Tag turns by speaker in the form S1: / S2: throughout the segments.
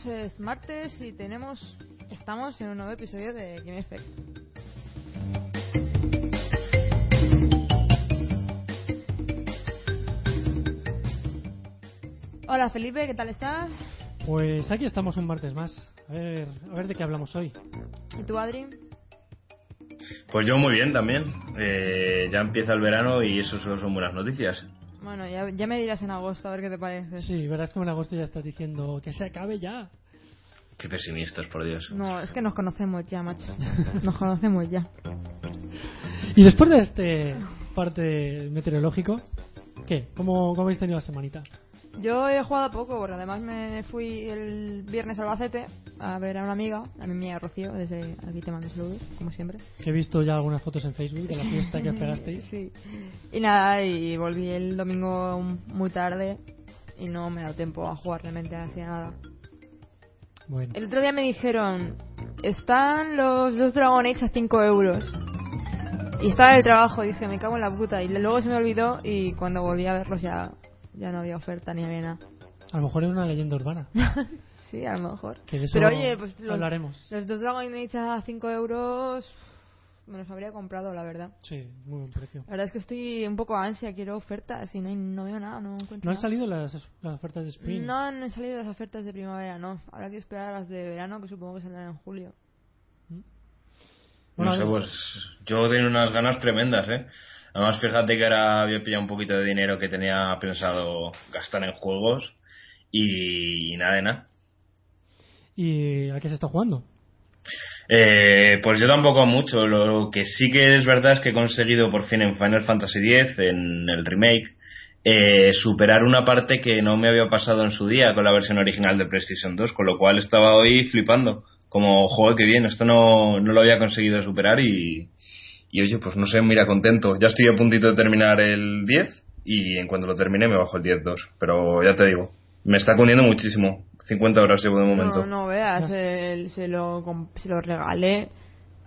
S1: Chicos, es martes y tenemos, estamos en un nuevo episodio de Game Effect. Hola Felipe, ¿qué tal estás?
S2: Pues aquí estamos un martes más. A ver, a ver de qué hablamos hoy.
S1: ¿Y tú Adri?
S3: Pues yo muy bien también. Eh, ya empieza el verano y eso solo son buenas noticias.
S1: Bueno, ya, ya me dirás en agosto a ver qué te parece.
S2: Sí, verás como en agosto ya estás diciendo que se acabe ya.
S3: Qué pesimistas, por Dios.
S1: No, es que nos conocemos ya, macho. Nos conocemos ya.
S2: Y después de este parte meteorológico, ¿qué? ¿Cómo, cómo habéis tenido la semanita?
S1: Yo he jugado poco, porque además me fui el viernes al Albacete a ver a una amiga, a mi amiga Rocío, desde aquí te mando saludos, como siempre.
S2: He visto ya algunas fotos en Facebook de la fiesta que pegasteis.
S1: Sí. Y nada, y volví el domingo muy tarde y no me dado tiempo a jugar realmente así a nada.
S2: Bueno,
S1: El otro día me dijeron, están los dos Dragon Age a 5 euros. Y estaba en el trabajo, dije, me cago en la puta. Y luego se me olvidó y cuando volví a verlos ya, ya no había oferta ni había nada.
S2: a lo mejor es una leyenda urbana.
S1: sí, a lo mejor.
S2: Que de eso
S1: Pero oye, pues los,
S2: hablaremos.
S1: los dos Dragon Age a 5 euros me los habría comprado, la verdad.
S2: Sí, muy buen precio.
S1: La verdad es que estoy un poco ansia, quiero ofertas y no, hay- no veo nada, no encuentro
S2: ¿No han
S1: nada.
S2: salido las, las ofertas de Spring?
S1: No han salido las ofertas de primavera, no. Habrá que esperar a las de verano, que supongo que saldrán en julio.
S2: Bueno,
S3: no sé, pues yo tengo unas ganas tremendas, ¿eh? Además, fíjate que ahora había pillado un poquito de dinero que tenía pensado gastar en juegos y nada de nada.
S2: ¿Y a qué se está jugando?
S3: Eh, pues yo tampoco mucho. Lo que sí que es verdad es que he conseguido por fin en Final Fantasy X, en el remake, eh, superar una parte que no me había pasado en su día con la versión original de PlayStation 2, con lo cual estaba hoy flipando. Como, joder, qué bien, esto no, no lo había conseguido superar y, y oye, pues no sé, mira, contento. Ya estoy a puntito de terminar el 10 y en cuanto lo termine me bajo el 10-2. Pero ya te digo, me está cundiendo muchísimo. 50 horas llevo de momento.
S1: No, no veas, el- se, lo, se lo regalé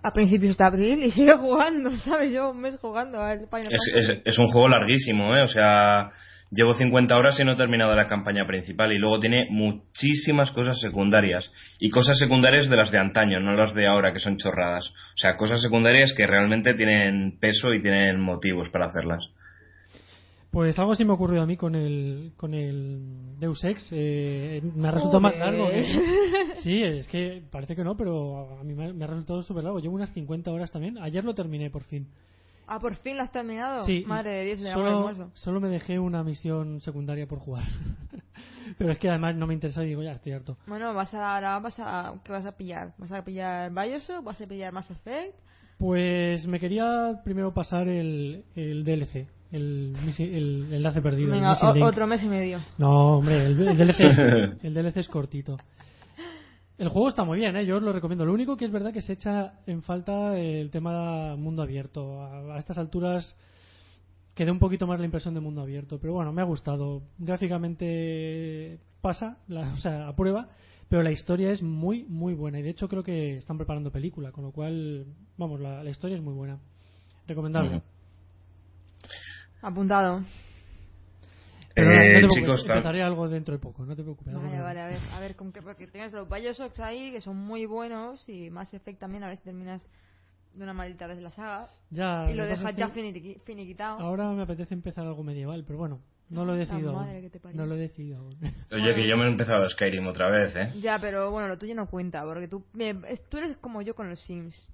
S1: a principios de abril y sigue jugando, ¿sabes? Llevo un mes jugando al Final
S3: Es,
S1: Fantasy.
S3: es, es un juego larguísimo, ¿eh? O sea, llevo 50 horas y no he terminado la campaña principal. Y luego tiene muchísimas cosas secundarias. Y cosas secundarias de las de antaño, no las de ahora, que son chorradas. O sea, cosas secundarias que realmente tienen peso y tienen motivos para hacerlas.
S2: Pues algo así me ha ocurrido a mí con el, con el Deus Ex. eh, me ha resultado más largo. que- Sí, es que parece que no, pero a mí me ha, me ha resultado súper largo. Llevo unas 50 horas también. Ayer lo terminé por fin.
S1: Ah, por fin lo has terminado.
S2: Sí,
S1: Madre de Dios, amor
S2: solo,
S1: hermoso.
S2: solo me dejé una misión secundaria por jugar. pero es que además no me interesa y digo, ya estoy harto.
S1: Bueno, vas a, ahora vas a, ¿qué vas a pillar? ¿Vas a pillar Bioshock? ¿Vas a pillar Mass Effect?
S2: Pues me quería primero pasar el, el DLC, el, misi- el enlace perdido.
S1: Venga, o- otro mes y medio.
S2: No, hombre, el, el DLC, es, el DLC es cortito. El juego está muy bien, ¿eh? yo os lo recomiendo. Lo único que es verdad que se echa en falta el tema mundo abierto. A, a estas alturas quedé un poquito más la impresión de mundo abierto. Pero bueno, me ha gustado. Gráficamente pasa, la- o sea, a prueba. Pero la historia es muy, muy buena. Y de hecho creo que están preparando película. Con lo cual, vamos, la, la historia es muy buena. Recomendable.
S1: Apuntado.
S2: Pero nada, no te
S3: Eh,
S2: preocupes,
S3: chicos, tal-
S2: empezaré algo dentro de poco, no te preocupes.
S1: Vale, vale, a ver, a ver, con qué, porque tienes los Bioshocks ahí que son muy buenos y Mass Effect también, a ver si terminas de una maldita vez la saga
S2: Ya,
S1: y lo
S2: que
S1: dejas ya
S2: que
S1: finiqui- finiquitado.
S2: Ahora me apetece empezar algo medieval, pero bueno, no lo he decidido
S1: madre que.
S2: No lo he decidido.
S3: Oye, que yo me he empezado Skyrim otra vez, ¿eh?
S1: Ya, pero bueno, lo tuyo no cuenta, porque tú, eh, es- tú eres como yo con los Sims.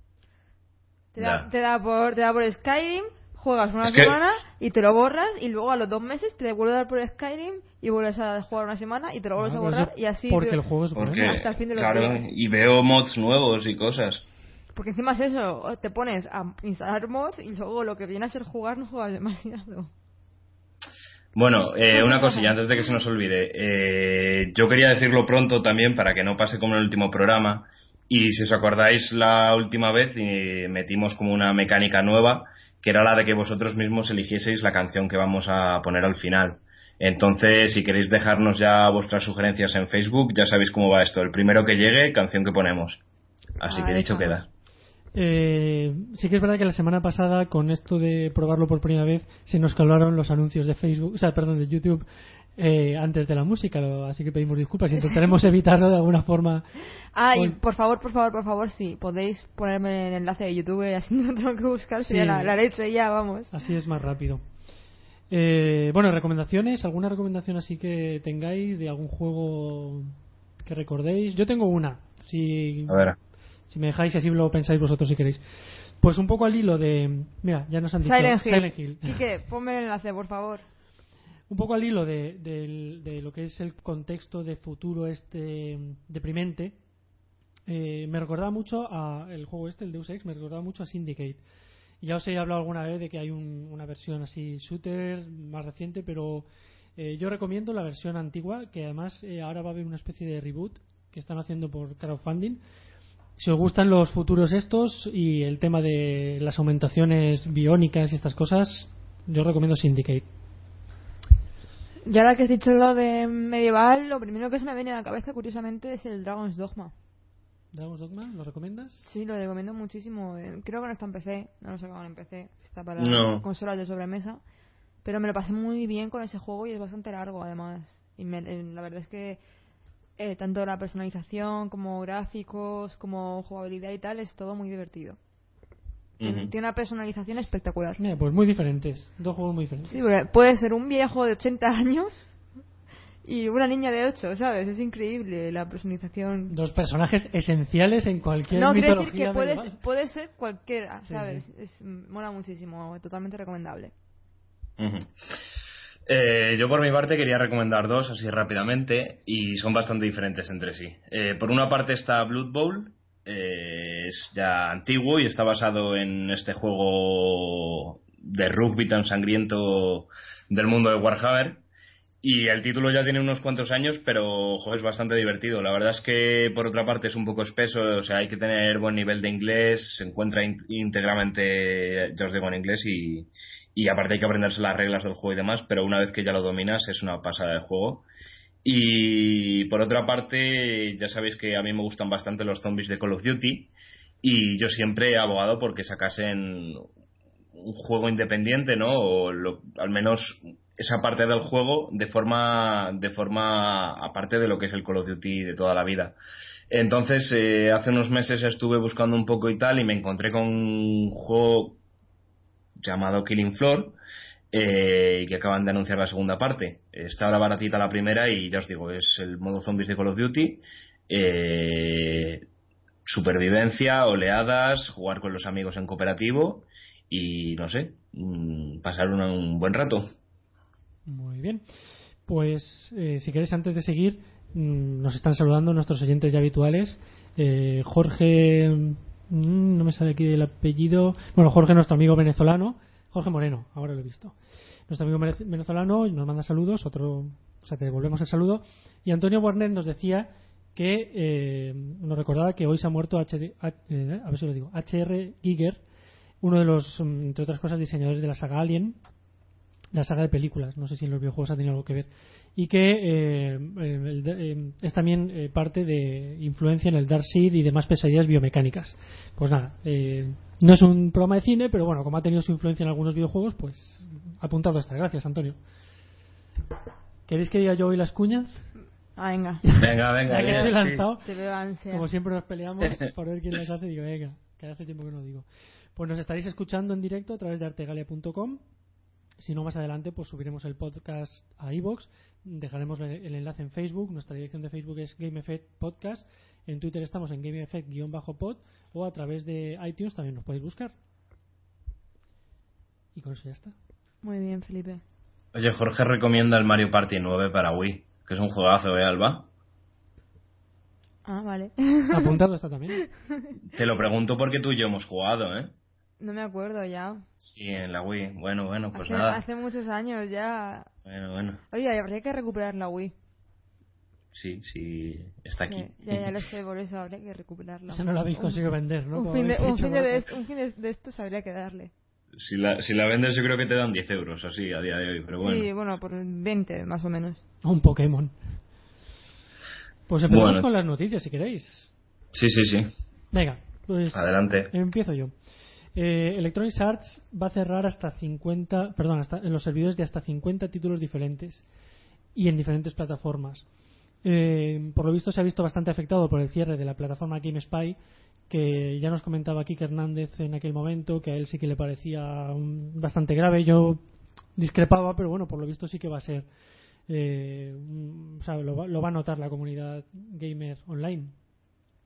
S1: Te da, te da por, te da por Skyrim, juegas una
S3: Es que-
S1: semana y te lo borras y luego a los dos meses te vuelve a dar por Skyrim y vuelves a jugar una semana y te lo vuelves
S2: Ah,
S1: a
S2: pero
S1: borrar y así...
S2: Porque el juego es
S3: Porque,
S2: bueno.
S1: Hasta el fin de los
S3: claro,
S1: días.
S3: y veo mods nuevos y cosas.
S1: Porque encima es eso, te pones a instalar mods y luego lo que viene a ser jugar no juegas demasiado.
S3: Bueno, eh, una cosilla antes de que se nos olvide. Eh, yo quería decirlo pronto también para que no pase como en el último programa. Y si os acordáis la última vez eh, metimos como una mecánica nueva que era la de que vosotros mismos eligieseis la canción que vamos a poner al final. Entonces, si queréis dejarnos ya vuestras sugerencias en Facebook, ya sabéis cómo va esto. El primero que llegue, canción que ponemos. Así
S1: Ah,
S3: que dicho queda.
S2: Eh, sí que es verdad que la semana pasada, con esto de probarlo por primera vez, se nos calaron los anuncios de Facebook, o sea, perdón, de YouTube eh, antes de la música, lo- así que pedimos disculpas. Intentaremos evitarlo de alguna forma.
S1: Ah, y por favor, por favor, por favor, sí, podéis ponerme el enlace de YouTube y así no tengo que buscar,
S2: Sí.
S1: la, la leche ya, vamos.
S2: Así es más rápido. Eh, bueno, recomendaciones, alguna recomendación así que tengáis de algún juego que recordéis. Yo tengo una, si,
S3: A ver.
S2: si me dejáis y así lo pensáis vosotros si queréis. Pues un poco al hilo de, mira, ya nos han dicho
S1: Silent Hill.
S2: Silent Hill.
S1: Quique, ponme el enlace, por favor.
S2: Un poco al hilo de, lo que es el contexto de futuro este deprimente, eh, me recordaba mucho a el juego este, el Deus Ex, me recordaba mucho a Syndicate. Ya os he hablado alguna vez de que hay un- una versión así shooter más reciente, pero eh, yo recomiendo la versión antigua, que además eh, ahora va a haber una especie de reboot que están haciendo por crowdfunding. Si os gustan los futuros estos y el tema de las aumentaciones biónicas y estas cosas, yo recomiendo Syndicate.
S1: Y ahora que has dicho lo de medieval, lo primero que se me viene a la cabeza, curiosamente, es el Dragon's Dogma.
S2: Dragon's Dogma, ¿lo recomiendas?
S1: Sí, lo recomiendo muchísimo. Eh, Creo que no está en PC, no lo sacaban en PC, está para
S3: No.
S1: consolas de sobremesa. Pero me lo pasé muy bien con ese juego y es bastante largo además. Y me- eh, la verdad es que eh, tanto la personalización como gráficos, como jugabilidad y tal, es todo muy divertido. Tiene-
S3: Ujú.
S1: Tiene una personalización espectacular.
S2: Mira, pues muy diferentes, dos juegos muy diferentes.
S1: Sí, puede ser un viejo de 80 años y una niña de 8, ¿sabes? Es increíble la personalización.
S2: Dos personajes esenciales en cualquier
S1: No, quiero decir que puede, puede ser cualquiera, ¿sabes?
S2: sí.
S1: Es, mola muchísimo, totalmente recomendable.
S3: Eh, yo por mi parte quería recomendar dos así rápidamente y son bastante diferentes entre sí. Eh, por una parte está Blood Bowl, eh, es ya antiguo y está basado en este juego de rugby tan sangriento del mundo de Warhammer. Y el título ya tiene unos cuantos años, pero es bastante divertido. La verdad es que por otra parte es un poco espeso, o sea, hay que tener buen nivel de inglés, se encuentra íntegramente, ya os digo, en inglés y, y aparte hay que aprenderse las reglas del juego y demás, pero una vez que ya lo dominas es una pasada de juego. Y por otra parte, ya sabéis que a mí me gustan bastante los zombies de Call of Duty y yo siempre he abogado porque sacasen un juego independiente, ¿no? O lo- al menos esa parte del juego de forma de forma aparte de lo que es el Call of Duty de toda la vida. Entonces, eh, hace unos meses estuve buscando un poco y tal y me encontré con un juego llamado Killing Floor eh, y que acaban de anunciar la segunda parte. Está ahora baratita la primera y ya os digo, es el modo zombies de Call of Duty. eh, supervivencia, oleadas, jugar con los amigos en cooperativo y no sé, mm, pasar un, buen rato.
S2: Muy bien. Pues eh, si queréis, antes de seguir, mm, nos están saludando nuestros oyentes ya habituales. Eh, Jorge, mm, no me sale aquí el apellido. Bueno, Jorge, nuestro amigo venezolano. Jorge Moreno, ahora lo he visto. Nuestro amigo venez- venezolano nos manda saludos, otro, o sea, te devolvemos el saludo. Y Antonio Warner nos decía que eh, nos recordaba que hoy se ha muerto HD, H- eh, a ver si lo digo, HR Giger, uno de los, mm, entre otras cosas, diseñadores de la saga Alien, la saga de películas, no sé si en los videojuegos ha tenido algo que ver, y que eh, eh, eh, es también parte de influencia en el Dark Seed y demás pesadillas biomecánicas. Pues nada, eh, no es un programa de cine, pero bueno, como ha tenido su influencia en algunos videojuegos, pues apuntado está. Gracias, Antonio. ¿Queréis que diga yo hoy las cuñas?
S1: Ah, venga,
S3: Venga, venga,
S2: Ya que
S3: sí.
S1: te veo ansia.
S2: como siempre nos peleamos por ver quién las hace, digo, venga, que hace tiempo que no digo. Pues nos estaréis escuchando en directo a través de artegalia.com Si no, más adelante pues subiremos el podcast a iVoox, dejaremos el enlace en Facebook, nuestra dirección de Facebook es GameEffect Podcast, en Twitter estamos en GameEffect-pod o a través de iTunes también nos podéis buscar. Y con eso ya está.
S1: Muy bien, Felipe.
S3: Oye, Jorge recomienda el Mario Party 9 para Wii, que es un juegazo, ¿eh, Alba?
S1: Ah, vale.
S2: Apuntado está también.
S3: Te lo pregunto porque tú y yo hemos jugado, ¿eh?
S1: No me acuerdo ya.
S3: Sí, en la Wii. Bueno, bueno, pues
S1: hace,
S3: nada.
S1: Hace muchos años ya.
S3: Bueno, bueno.
S1: Oye, habría que recuperar la Wii.
S3: Sí, sí, está aquí.
S1: Ya, ya, lo sé, por eso habría que recuperarla.
S2: Eso no lo habéis conseguido vender, ¿no?
S1: Un fin, de, un, fin de, un fin de, estos habría que darle.
S3: Si la, si la vendes yo creo que te dan 10 euros así a día de hoy, pero bueno.
S1: Sí, bueno, por 20 más o menos.
S2: Un Pokémon. Pues empezamos con las noticias si queréis.
S3: Sí, sí, sí.
S2: Venga, pues.
S3: Adelante.
S2: Empiezo yo. Eh, Electronic Arts va a cerrar hasta 50, perdón, hasta, en los servidores de hasta 50 títulos diferentes y en diferentes plataformas. Eh, por lo visto se ha visto bastante afectado por el cierre de la plataforma GameSpy, que ya nos comentaba Kike Hernández en aquel momento que a él sí que le parecía bastante grave. Yo discrepaba, pero bueno, por lo visto sí que va a ser. Eh, o sea, lo va, a notar la comunidad gamer online.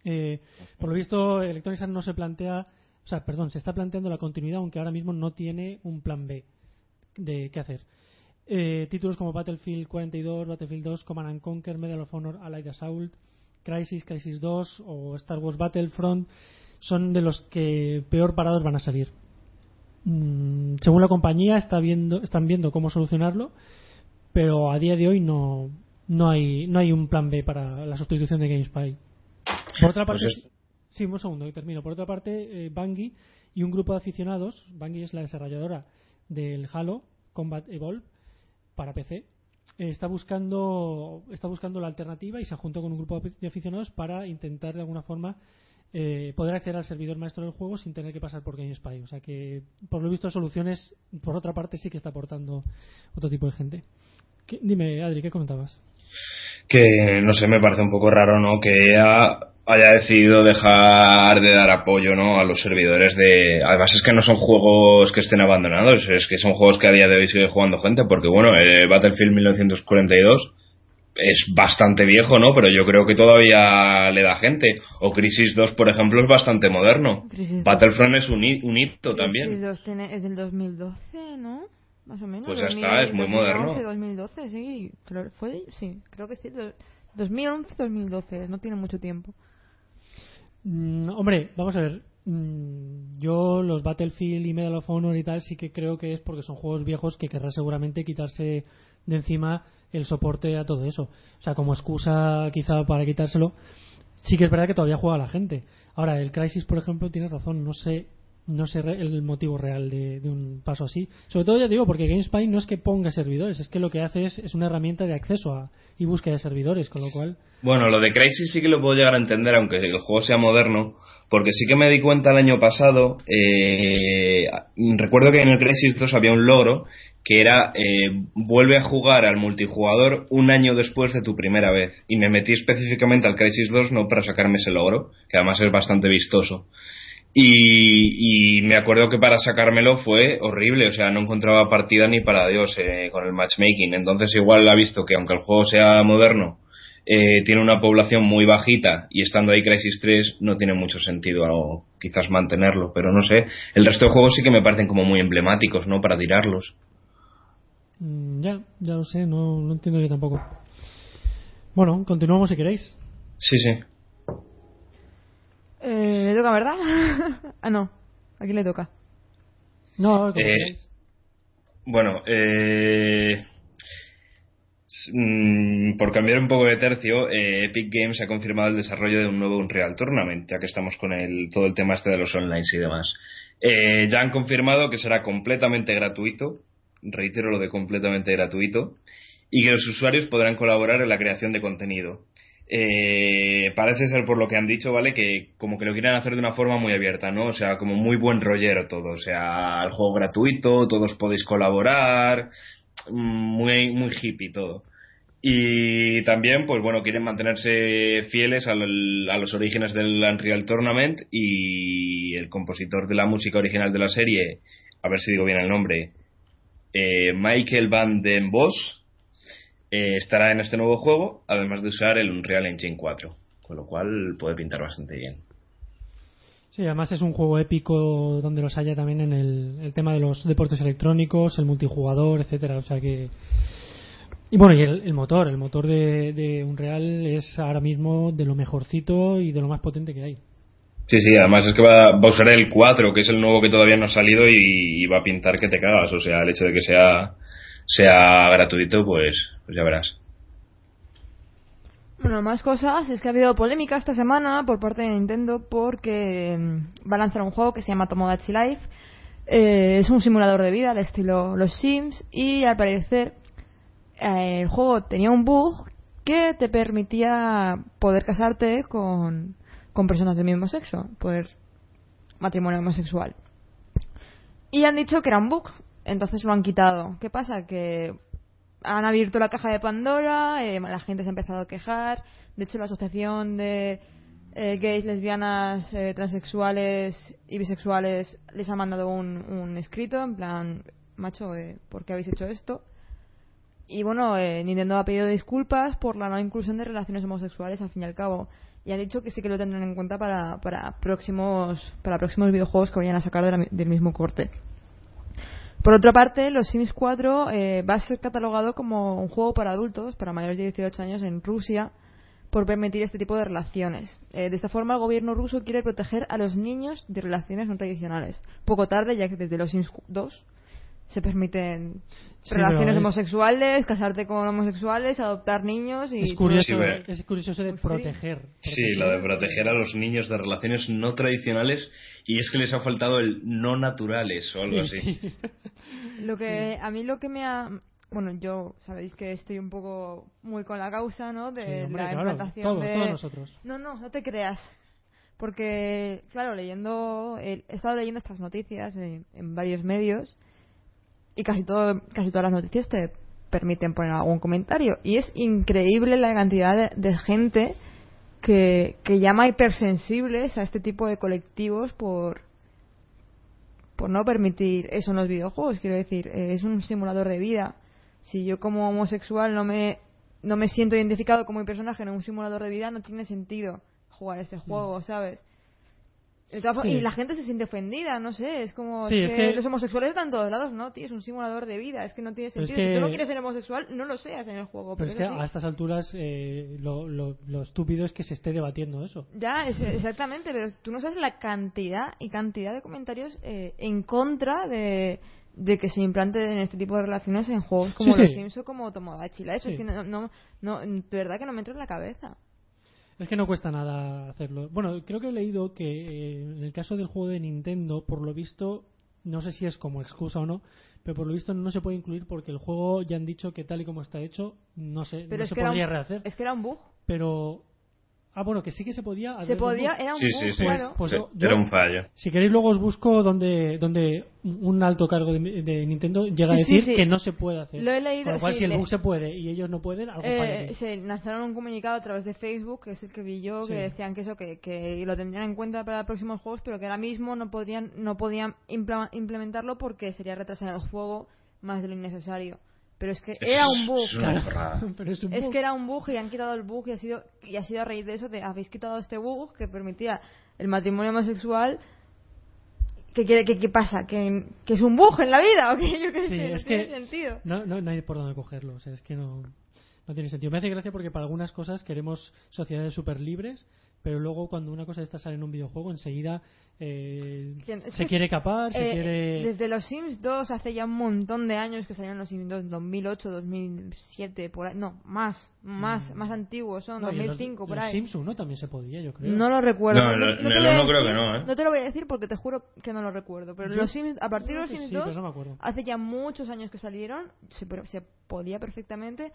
S2: Eh, por lo visto, Electronic Arts no se plantea o sea, perdón, se está planteando la continuidad, aunque ahora mismo no tiene un plan B de qué hacer. Eh, títulos como Battlefield 42, Battlefield 2, Command and Conquer, Medal of Honor, Allied Assault, Crisis, Crisis 2 o Star Wars Battlefront son de los que peor parados van a salir. Mm, según la compañía está viendo, están viendo cómo solucionarlo, pero a día de hoy no, no, hay, no hay un plan B para la sustitución de GameSpy. Por otra pues parte, Sí, un segundo, y termino. Por otra parte, eh, Bungie y un grupo de aficionados, Bungie es la desarrolladora del Halo Combat Evolve para PC, eh, está buscando está buscando la alternativa y se juntó con un grupo de aficionados para intentar de alguna forma eh, poder acceder al servidor maestro del juego sin tener que pasar por GameSpy. O sea que, por lo visto, soluciones, por otra parte, sí que está aportando otro tipo de gente. dime, Adri, ¿qué comentabas?
S3: Que, no sé, me parece un poco raro, ¿no? Que haya decidido dejar de dar apoyo ¿no? a los servidores de además es que no son juegos que estén abandonados es que son juegos que a día de hoy sigue jugando gente porque bueno el Battlefield 1942 es bastante viejo no pero yo creo que todavía le da gente. O Crisis 2 por ejemplo es bastante moderno. Battlefront es un, hito también.
S1: Crisis 2 tiene, es del 2012 ¿no? más o menos
S3: pues ya está es muy moderno.
S1: 2012 sí fue sí creo que sí 2011-2012 no tiene mucho tiempo
S2: Mm, hombre, vamos a ver. Mm, yo los Battlefield y Medal of Honor y tal sí que creo que es porque son juegos viejos que querrá seguramente quitarse de encima el soporte a todo eso. O sea, como excusa quizá para quitárselo. Sí que es verdad que todavía juega la gente. Ahora, el Crisis, por ejemplo, tiene razón. No sé no sé el motivo real de, un paso así. Sobre todo ya digo, porque GameSpy no es que ponga servidores, es que lo que hace es, es una herramienta de acceso a, y búsqueda de servidores, con lo cual...
S3: Bueno, lo de Crisis sí que lo puedo llegar a entender, aunque el juego sea moderno, porque sí que me di cuenta el año pasado, eh, recuerdo que en el Crisis 2 había un logro que era eh, vuelve a jugar al multijugador un año después de tu primera vez. Y me metí específicamente al Crisis 2 no para sacarme ese logro, que además es bastante vistoso. Y, me acuerdo que para sacármelo fue horrible, o sea, no encontraba partida ni para Dios eh, con el matchmaking. Entonces igual ha visto que aunque el juego sea moderno, eh, tiene una población muy bajita y estando ahí Crisis 3 no tiene mucho sentido quizás mantenerlo, pero no sé. El resto de juegos sí que me parecen como muy emblemáticos, ¿no? Para tirarlos.
S2: Mm, ya, ya lo sé, no, no entiendo yo tampoco. Bueno, continuamos si queréis.
S3: Sí, sí.
S1: Eh, ¿Le toca, verdad? ah, no. ¿A quién le toca?
S2: No,
S3: eh, Bueno, eh, mm, por cambiar un poco de tercio, eh, Epic Games ha confirmado el desarrollo de un nuevo Unreal Tournament, ya que estamos con el, todo el tema este de los online y demás. Eh, ya han confirmado que será completamente gratuito, reitero lo de completamente gratuito, y que los usuarios podrán colaborar en la creación de contenido. Eh, parece ser por lo que han dicho, ¿vale? Que como que lo quieren hacer de una forma muy abierta, ¿no? O sea, como muy buen rollero todo. O sea, el juego gratuito, todos podéis colaborar, muy, muy hippie todo. Y también, pues bueno, quieren mantenerse fieles a, los orígenes del Unreal Tournament y el compositor de la música original de la serie, a ver si digo bien el nombre, eh, Michael Van Den Bos eh, estará en este nuevo juego, además de usar el Unreal Engine 4, con lo cual puede pintar bastante bien.
S2: Sí, además es un juego épico donde los haya también en el, el tema de los deportes electrónicos, el multijugador, etcétera. O sea que y bueno, y el, el motor, el motor de, de Unreal es ahora mismo de lo mejorcito y de lo más potente que hay.
S3: Sí, sí, además es que va, va a usar el 4, que es el nuevo que todavía no ha salido y, y va a pintar que te cagas. O sea, el hecho de que sea, sea gratuito, pues, pues ya verás.
S1: Bueno, más cosas. Es que ha habido polémica esta semana por parte de Nintendo porque mm, va a lanzar un juego que se llama Tomodachi Life. Eh, es un simulador de vida de estilo Los Sims y al parecer eh, el juego tenía un bug que te permitía poder casarte con, con personas del mismo sexo, poder matrimonio homosexual. Y han dicho que era un bug, entonces lo han quitado. ¿Qué pasa? Que han abierto la caja de Pandora, eh, la gente se ha empezado a quejar. De hecho, la asociación de eh, gays, lesbianas, eh, transexuales y bisexuales les ha mandado un, un escrito en plan, macho, eh, ¿por qué habéis hecho esto? Y bueno, eh, Nintendo ha pedido disculpas por la no inclusión de relaciones homosexuales al fin y al cabo. Y han dicho que sí que lo tendrán en cuenta para, para próximos para próximos videojuegos que vayan a sacar del mismo corte. Por otra parte, los Sims 4 eh, va a ser catalogado como un juego para adultos, para mayores de 18 años en Rusia, por permitir este tipo de relaciones. Eh, de esta forma, el gobierno ruso quiere proteger a los niños de relaciones no tradicionales. Poco tarde, ya que desde los Sims 2 se permiten
S2: Sí,
S1: relaciones
S2: es-
S1: homosexuales, casarte con homosexuales, adoptar niños y...
S2: Es curioso,
S3: Sí,
S2: es curioso eso de
S1: Pues
S2: proteger.
S3: Sí, lo de proteger a los niños de relaciones no tradicionales y es que les ha faltado el no naturales o algo así.
S1: Lo que a mí lo que me ha bueno, yo sabéis que estoy un poco muy con la causa, ¿no? De
S2: Sí, hombre,
S1: la
S2: claro,
S1: implantación
S2: todos,
S1: de
S2: todos nosotros.
S1: No, no, no te creas. Porque, claro, leyendo, he he estado leyendo estas noticias en, en varios medios y casi todo, casi todas las noticias te permiten poner algún comentario y es increíble la cantidad de, de gente que, que llama hipersensibles a este tipo de colectivos por por no permitir eso en los videojuegos. Quiero decir, eh, es un simulador de vida. Si yo como homosexual no me, no me siento identificado como mi personaje en un simulador de vida, no tiene sentido jugar ese juego, ¿sabes? De todas formas-
S2: Mm. Sí.
S1: Y la gente se siente ofendida, no sé, es como
S2: Sí,
S1: es
S2: es
S1: que
S2: que-
S1: los homosexuales están en todos lados, no, tío, es un simulador de vida, es que no tiene
S2: es
S1: sentido. Si tú no quieres ser homosexual, no lo seas en el juego.
S2: Pero
S1: Pero,
S2: es que
S1: sí.
S2: a estas alturas eh, lo, lo- lo estúpido es que se esté debatiendo eso.
S1: Ya, es- exactamente, pero tú no sabes la cantidad y cantidad de comentarios eh, en contra de, de que se implanten este tipo de relaciones en juegos como Los. Sims o como Tomodachi.
S2: Sí.
S1: Es que no, no, no, de verdad que no me entra en la cabeza.
S2: Es que no cuesta nada hacerlo. Bueno, creo que he leído que eh, en el caso del juego de Nintendo, por lo visto, no sé si es como excusa o no, pero por lo visto no se puede incluir porque el juego ya han dicho que tal y como está hecho, no,
S1: Pero
S2: no se podría
S1: un,
S2: rehacer.
S1: es que era un bug.
S2: Pero. Ah, bueno, que sí que se podía.
S1: Se podía, era un
S3: Sí, sí, sí.
S1: claro.
S2: Pues
S3: Sí,
S2: yo-
S3: Era un fallo.
S2: Si queréis, luego os busco donde, donde un alto cargo de, de Nintendo llega a decir
S1: sí.
S2: que no se puede hacer.
S1: Lo he leído,
S2: Con lo cual,
S1: sí,
S2: si el
S1: le-
S2: bug se puede y ellos no pueden, algo
S1: Eh, se lanzaron un comunicado a través de Facebook, que es el que vi yo,
S2: Sí.
S1: que decían que eso, que, que lo tendrían en cuenta para próximos juegos, pero que ahora mismo no podían, no podían implementarlo porque sería retrasar el juego más de lo innecesario. Pero es que era un bug.
S2: Pero es un
S1: Es
S2: bug.
S1: que era un bug y han quitado el bug y ha sido y ha sido a raíz de eso de habéis quitado este bug que permitía el matrimonio homosexual. ¿Qué, quiere- qué, qué pasa? ¿Que, ¿Que es un bug en la vida? ¿O que yo qué
S2: Sí,
S1: sé? No
S2: es
S1: tiene
S2: que
S1: sentido.
S2: No, no, no hay por dónde cogerlo. O sea, es que no, no tiene sentido. Me hace gracia porque para algunas cosas queremos sociedades súper libres, pero luego cuando una cosa de esta sale en un videojuego, enseguida eh, se quiere capar, se
S1: Eh,
S2: quiere...
S1: Desde los Sims 2 hace ya un montón de años que salieron los Sims 2, 2008, 2007, por ahí. No, más, más, más antiguos son,
S2: Mm. No, y en los-
S1: 2005, por
S2: los
S1: ahí.
S2: Sims 1 también se podía, yo creo.
S1: No lo recuerdo.
S3: No, en el-
S1: te lo voy a
S3: uno creo
S1: decir-
S3: que no, ¿eh?
S1: No te lo voy a decir porque te juro que no lo recuerdo. Pero
S2: Yo-
S1: los Sims, a partir de los Sims
S2: sí,
S1: 2,
S2: pero no me acuerdo.
S1: hace ya muchos años que salieron, se, pero se podía perfectamente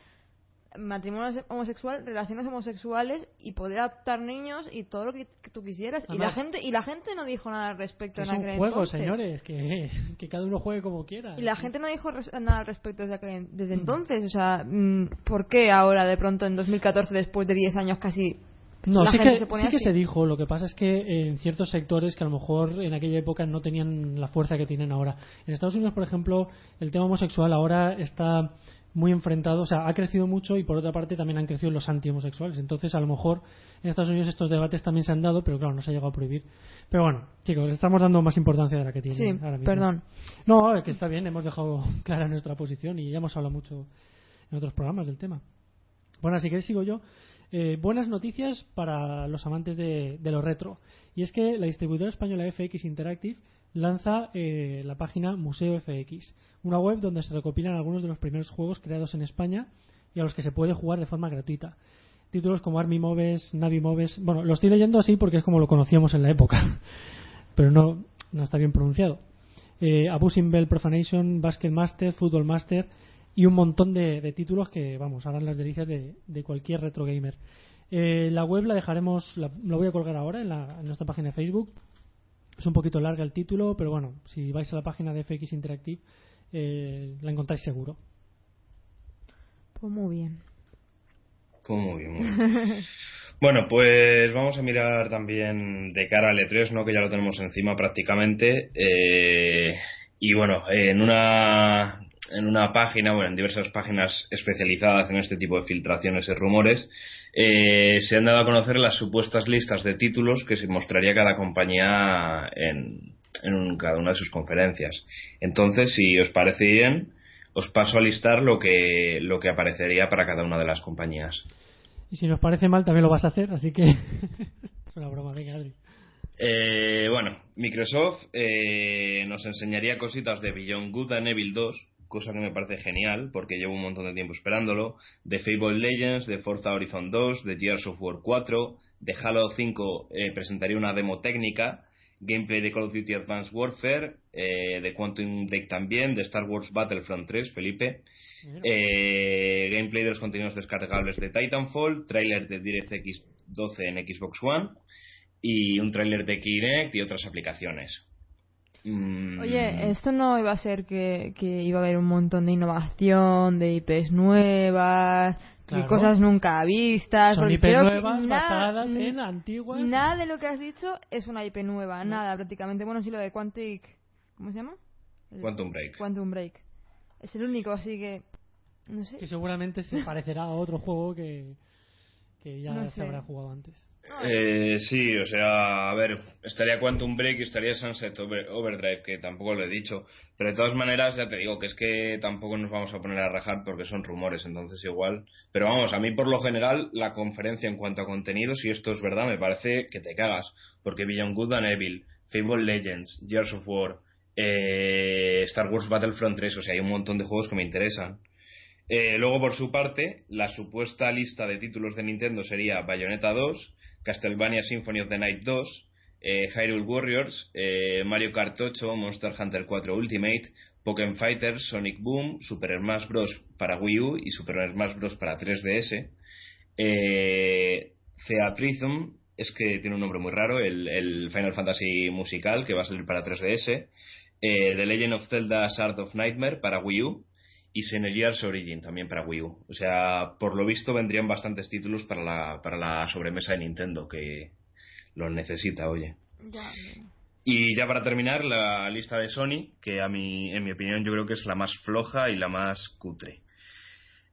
S1: matrimonio homosexual, relaciones homosexuales y poder adoptar niños y todo lo que, que tú quisieras. y la
S2: Además-
S1: gente y la gente no dijo nada al respecto
S2: es
S1: en
S2: un
S1: aquel
S2: juego,
S1: entonces.
S2: señores, que, que cada uno juegue como quiera.
S1: Y la gente no dijo nada al respecto desde, aquel- desde entonces. O sea, mm, ¿por qué ahora de pronto en 2014, después de 10 años casi,
S2: No,
S1: la
S2: sí que,
S1: se pone
S2: sí que se dijo. Lo que pasa es que en ciertos sectores que a lo mejor en aquella época no tenían la fuerza que tienen ahora. En Estados Unidos, por ejemplo, el tema homosexual ahora está muy enfrentado, o sea, ha crecido mucho y por otra parte también han crecido los anti-homosexuales. Entonces, a lo mejor en Estados Unidos estos debates también se han dado, pero claro, no se ha llegado a prohibir. Pero bueno, chicos, estamos dando más importancia de la que tiene
S1: Sí,
S2: ahora mismo.
S1: perdón.
S2: No, que está bien, hemos dejado clara nuestra posición y ya hemos hablado mucho en otros programas del tema. Bueno, así que sigo yo. Eh, buenas noticias para los amantes de, de lo retro. Y es que la distribuidora española FX Interactive lanza eh, la página Museo FX, una web donde se recopilan algunos de los primeros juegos creados en España y a los que se puede jugar de forma gratuita. Títulos como Army Moves, Navi Moves. Bueno, lo estoy leyendo así porque es como lo conocíamos en la época, pero no, no está bien pronunciado. Eh, Abusing Bell Profanation, Basket Master, Football Master y un montón de, títulos que, vamos, harán las delicias de, de cualquier retro gamer. Eh, la web la dejaremos, la, la voy a colgar ahora en, la- en nuestra página de Facebook. Es un poquito larga el título, pero bueno, si vais a la página de FX Interactive, eh, la encontráis seguro.
S1: Pues muy bien.
S3: Pues muy bien, muy bien. Bueno, pues vamos a mirar también de cara al E3, ¿no? Que ya lo tenemos encima prácticamente. Eh, y bueno, en una en una página, bueno, en diversas páginas especializadas en este tipo de filtraciones y rumores, eh, se han dado a conocer las supuestas listas de títulos que se mostraría cada compañía en, en un- cada una de sus conferencias. Entonces, si os parece bien, os paso a listar lo que, lo que aparecería para cada una de las compañías.
S2: Y si nos parece mal, también lo vas a hacer, así que. es una broma, venga, Adri.
S3: Eh, bueno, Microsoft eh, nos enseñaría cositas de Beyond Good and Evil 2, cosa que me parece genial, porque llevo un montón de tiempo esperándolo, de Fable Legends, de Forza Horizon 2, de Gears of War 4, de Halo 5 eh, presentaría una demo técnica, gameplay de Call of Duty Advanced Warfare, eh, de Quantum Break también, de Star Wars Battlefront 3, Felipe, eh, gameplay de los contenidos descargables de Titanfall, trailer de DirectX 12 en Xbox One y un tráiler de Kinect y otras aplicaciones. Mm,
S1: Oye, esto no iba a ser que, que iba a haber un montón de innovación, de IPs nuevas,
S2: Claro.
S1: de cosas nunca vistas.
S2: Son
S1: porque
S2: IP
S1: creo que
S2: nuevas
S1: nada-
S2: basadas en antiguas.
S1: Nada de lo que has dicho es una IP nueva, nada prácticamente. Bueno, sí lo de Quantic. ¿Cómo se llama?
S3: Quantum Break.
S1: Quantum Break. Es el único, así que. No sé.
S2: Que seguramente se parecerá a otro juego que, que ya
S1: No
S2: se
S1: sé.
S2: habrá jugado antes.
S3: Eh, sí, o sea, a ver, estaría Quantum Break y estaría Sunset Over- Overdrive, que tampoco lo he dicho. Pero de todas maneras, ya te digo que es que tampoco nos vamos a poner a rajar porque son rumores, entonces igual. Pero vamos, a mí por lo general, la conferencia en cuanto a contenido, si esto es verdad, me parece que te cagas. Porque Beyond Good and Evil, Fable Legends, Gears of War, eh, Star Wars Battlefront 3, o sea, hay un montón de juegos que me interesan. Eh, luego, por su parte, la supuesta lista de títulos de Nintendo sería Bayonetta 2, Castlevania Symphony of the Night 2, eh, Hyrule Warriors, eh, Mario Kart 8, Monster Hunter 4 Ultimate, Pokémon Fighter, Sonic Boom, Super Smash Bros. para Wii U y Super Smash Bros. para 3DS, eh, es que tiene un nombre muy raro, el, el Final Fantasy musical que va a salir para 3DS, eh, The Legend of Zelda Art of Nightmare para Wii U y Xenogears Origin también para Wii U. O sea, por lo visto vendrían bastantes títulos para la, para la sobremesa de Nintendo que los necesita, oye.
S1: Ya,
S3: Y ya para terminar, la lista de Sony, que a mi, en mi opinión yo creo que es la más floja y la más cutre.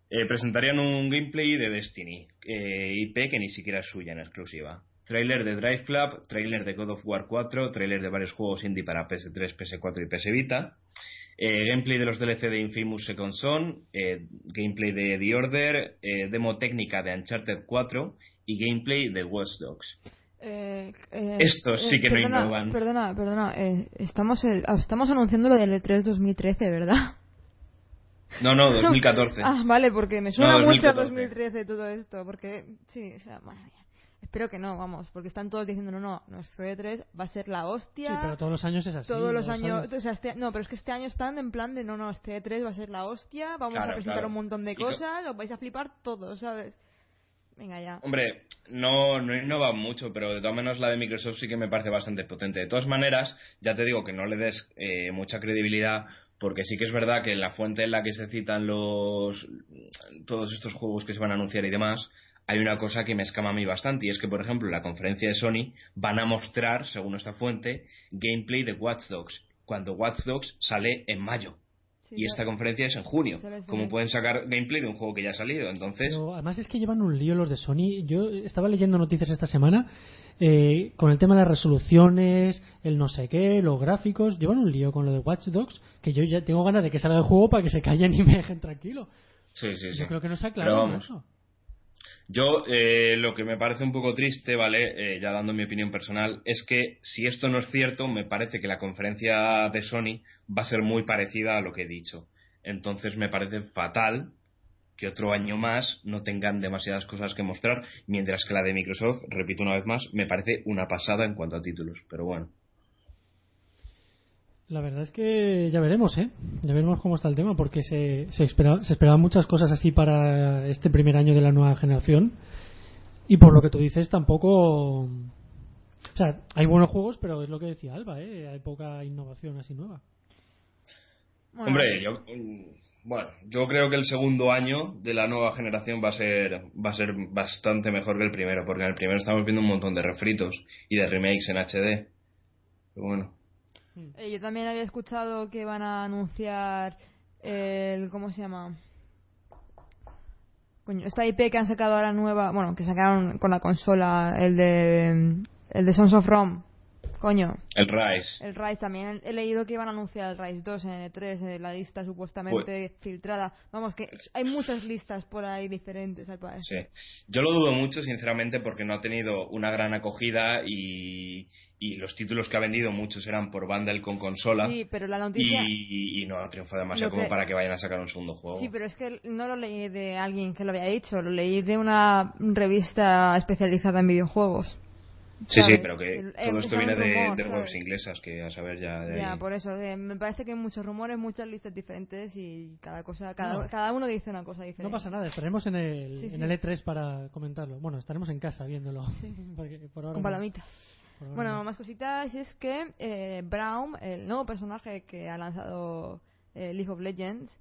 S3: Eh, presentarían un gameplay de Destiny, eh, IP que ni siquiera es suya en exclusiva. Trailer de Drive Club, trailer de God of War 4, trailer de varios juegos indie para PS3, PS4 y PS Vita. Eh, gameplay de los DLC de Infamous Second Son, eh, gameplay de The Order, eh, demo técnica de Uncharted 4 y gameplay de Watch Dogs.
S1: Eh, eh,
S3: Estos sí que no
S1: perdona,
S3: innovan.
S1: Perdona, perdona. eh, estamos, eh, ah, estamos anunciando lo del E E3 2013, ¿verdad?
S3: No, no, 2014.
S1: ah, vale, porque me suena
S3: No,
S1: mucho a
S3: 2014.
S1: 2013 todo esto. Porque, sí, o sea, madre mía. Espero que no, vamos, porque están todos diciendo, no, no, nuestro E3 va a ser la hostia.
S2: Sí, pero todos los años es así.
S1: todos los años, o sea, este- no, pero es que este año están en plan de no, no, este E3 va a ser la hostia, vamos
S3: Claro,
S1: a presentar
S3: claro.
S1: un montón de cosas, os vais a flipar todos, ¿sabes? Venga ya.
S3: Hombre, no, no innova mucho, pero de todas maneras la de Microsoft sí que me parece bastante potente. De todas maneras, ya te digo que no le des eh, mucha credibilidad porque sí que es verdad que en la fuente en la que se citan los todos estos juegos que se van a anunciar y demás, hay una cosa que me escama a mí bastante y es que, por ejemplo, en la conferencia de Sony van a mostrar, según esta fuente, gameplay de Watch Dogs, cuando Watch Dogs sale en mayo. y esta conferencia es en junio. ¿Cómo pueden sacar gameplay de un juego que ya ha salido? Entonces.
S2: además es que llevan un lío los de Sony. Yo estaba leyendo noticias esta semana eh, con el tema de las resoluciones, el no sé qué, los gráficos. Llevan un lío con lo de Watch Dogs que yo ya tengo ganas de que salga el juego para que se callen y me dejen tranquilo.
S3: Sí, sí, sí.
S2: Yo creo que no se ha aclarado eso.
S3: Yo eh, lo que me parece un poco triste, ¿vale? Eh, ya dando mi opinión personal, es que si esto no es cierto, me parece que la conferencia de Sony va a ser muy parecida a lo que he dicho. Entonces me parece fatal que otro año más no tengan demasiadas cosas que mostrar, mientras que la de Microsoft, repito una vez más, me parece una pasada en cuanto a títulos. Pero bueno.
S2: La verdad es que ya veremos, ¿eh? Ya veremos cómo está el tema, porque se, se, se esperaban muchas cosas así para este primer año de la nueva generación. Y por lo que tú dices, tampoco. O sea, hay buenos juegos, pero es lo que decía Alba, ¿eh? Hay poca innovación así nueva.
S3: Hombre, yo. Bueno, yo creo que el segundo año de la nueva generación va a ser va a ser bastante mejor que el primero, porque en el primero estamos viendo un montón de refritos y de remakes en HD. Pero bueno.
S1: Eh, yo también había escuchado que van a anunciar el. ¿Cómo se llama? Coño, esta IP que han sacado ahora nueva. Bueno, que sacaron con la consola, el de. El de Sons of Rome. Coño.
S3: El Rise.
S1: El Rise también. He leído que iban a anunciar el Rise 2 en E3, en la lista supuestamente pues- filtrada. Vamos, que hay muchas listas por ahí diferentes, al
S3: parecer. Sí. Yo lo dudo mucho, sinceramente, porque no ha tenido una gran acogida y, y los títulos que ha vendido muchos eran por bundle con consola.
S1: Sí, pero la noticia...
S3: Y, no ha triunfado demasiado como para que vayan a sacar un segundo juego.
S1: Sí, pero es que no lo leí de alguien que lo había dicho, lo leí de una revista especializada en videojuegos.
S3: Sí, sí, pero que todo esto viene de, webs inglesas, que a saber ya de
S1: Ya, por eso, me parece que hay muchos rumores, muchas listas diferentes y cada cosa, cada, cada uno dice una cosa diferente.
S2: No pasa nada, estaremos en el, en el E3 para comentarlo. Bueno, estaremos en casa viéndolo.
S1: Con palomitas. Bueno, más cositas es que eh, Brown, el nuevo personaje que ha lanzado eh, League of Legends,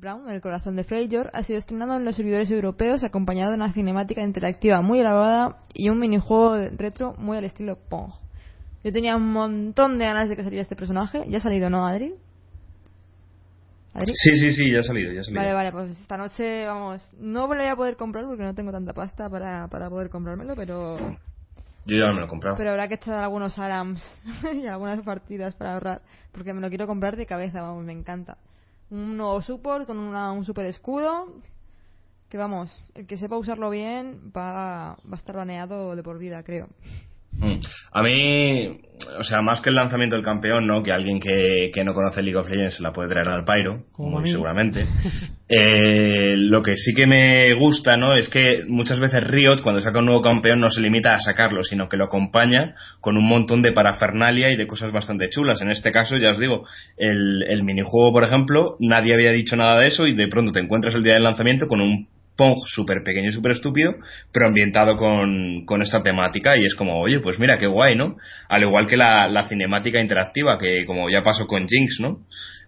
S1: Brown, el corazón de Freyjor, ha sido estrenado en los servidores europeos acompañado de una cinemática interactiva muy elaborada y un minijuego retro muy al estilo Pong. Yo tenía un montón de ganas de que saliera este personaje. ¿Ya ha salido, no, Adri?
S3: ¿Adri? Sí, sí, sí, ya ha salido, ya ha salido.
S1: Vale, vale, pues esta noche, vamos, no voy a poder comprarlo porque no tengo tanta pasta para, para poder comprármelo, pero...
S3: Yo ya me lo he comprado.
S1: Pero habrá que echar algunos ARAMs y algunas partidas para ahorrar, porque me lo quiero comprar de cabeza, vamos, me encanta un nuevo support con un super escudo que vamos, el que sepa usarlo bien va, va a estar baneado de por vida, creo.
S3: Mm. A mí, o sea, más que el lanzamiento del campeón, ¿no? Que alguien que, no conoce League of Legends se la puede traer al Pyro, muy seguramente. Eh, lo que sí que me gusta, ¿no? Es que muchas veces Riot, cuando saca un nuevo campeón, no se limita a sacarlo, sino que lo acompaña con un montón de parafernalia y de cosas bastante chulas. En este caso, ya os digo, el, el minijuego, por ejemplo, nadie había dicho nada de eso y de pronto te encuentras el día del lanzamiento con un Pong súper pequeño y súper estúpido, pero ambientado con, esta temática y es como, oye, pues mira, qué guay, ¿no? Al igual que la, la cinemática interactiva, que como ya pasó con Jinx, ¿no?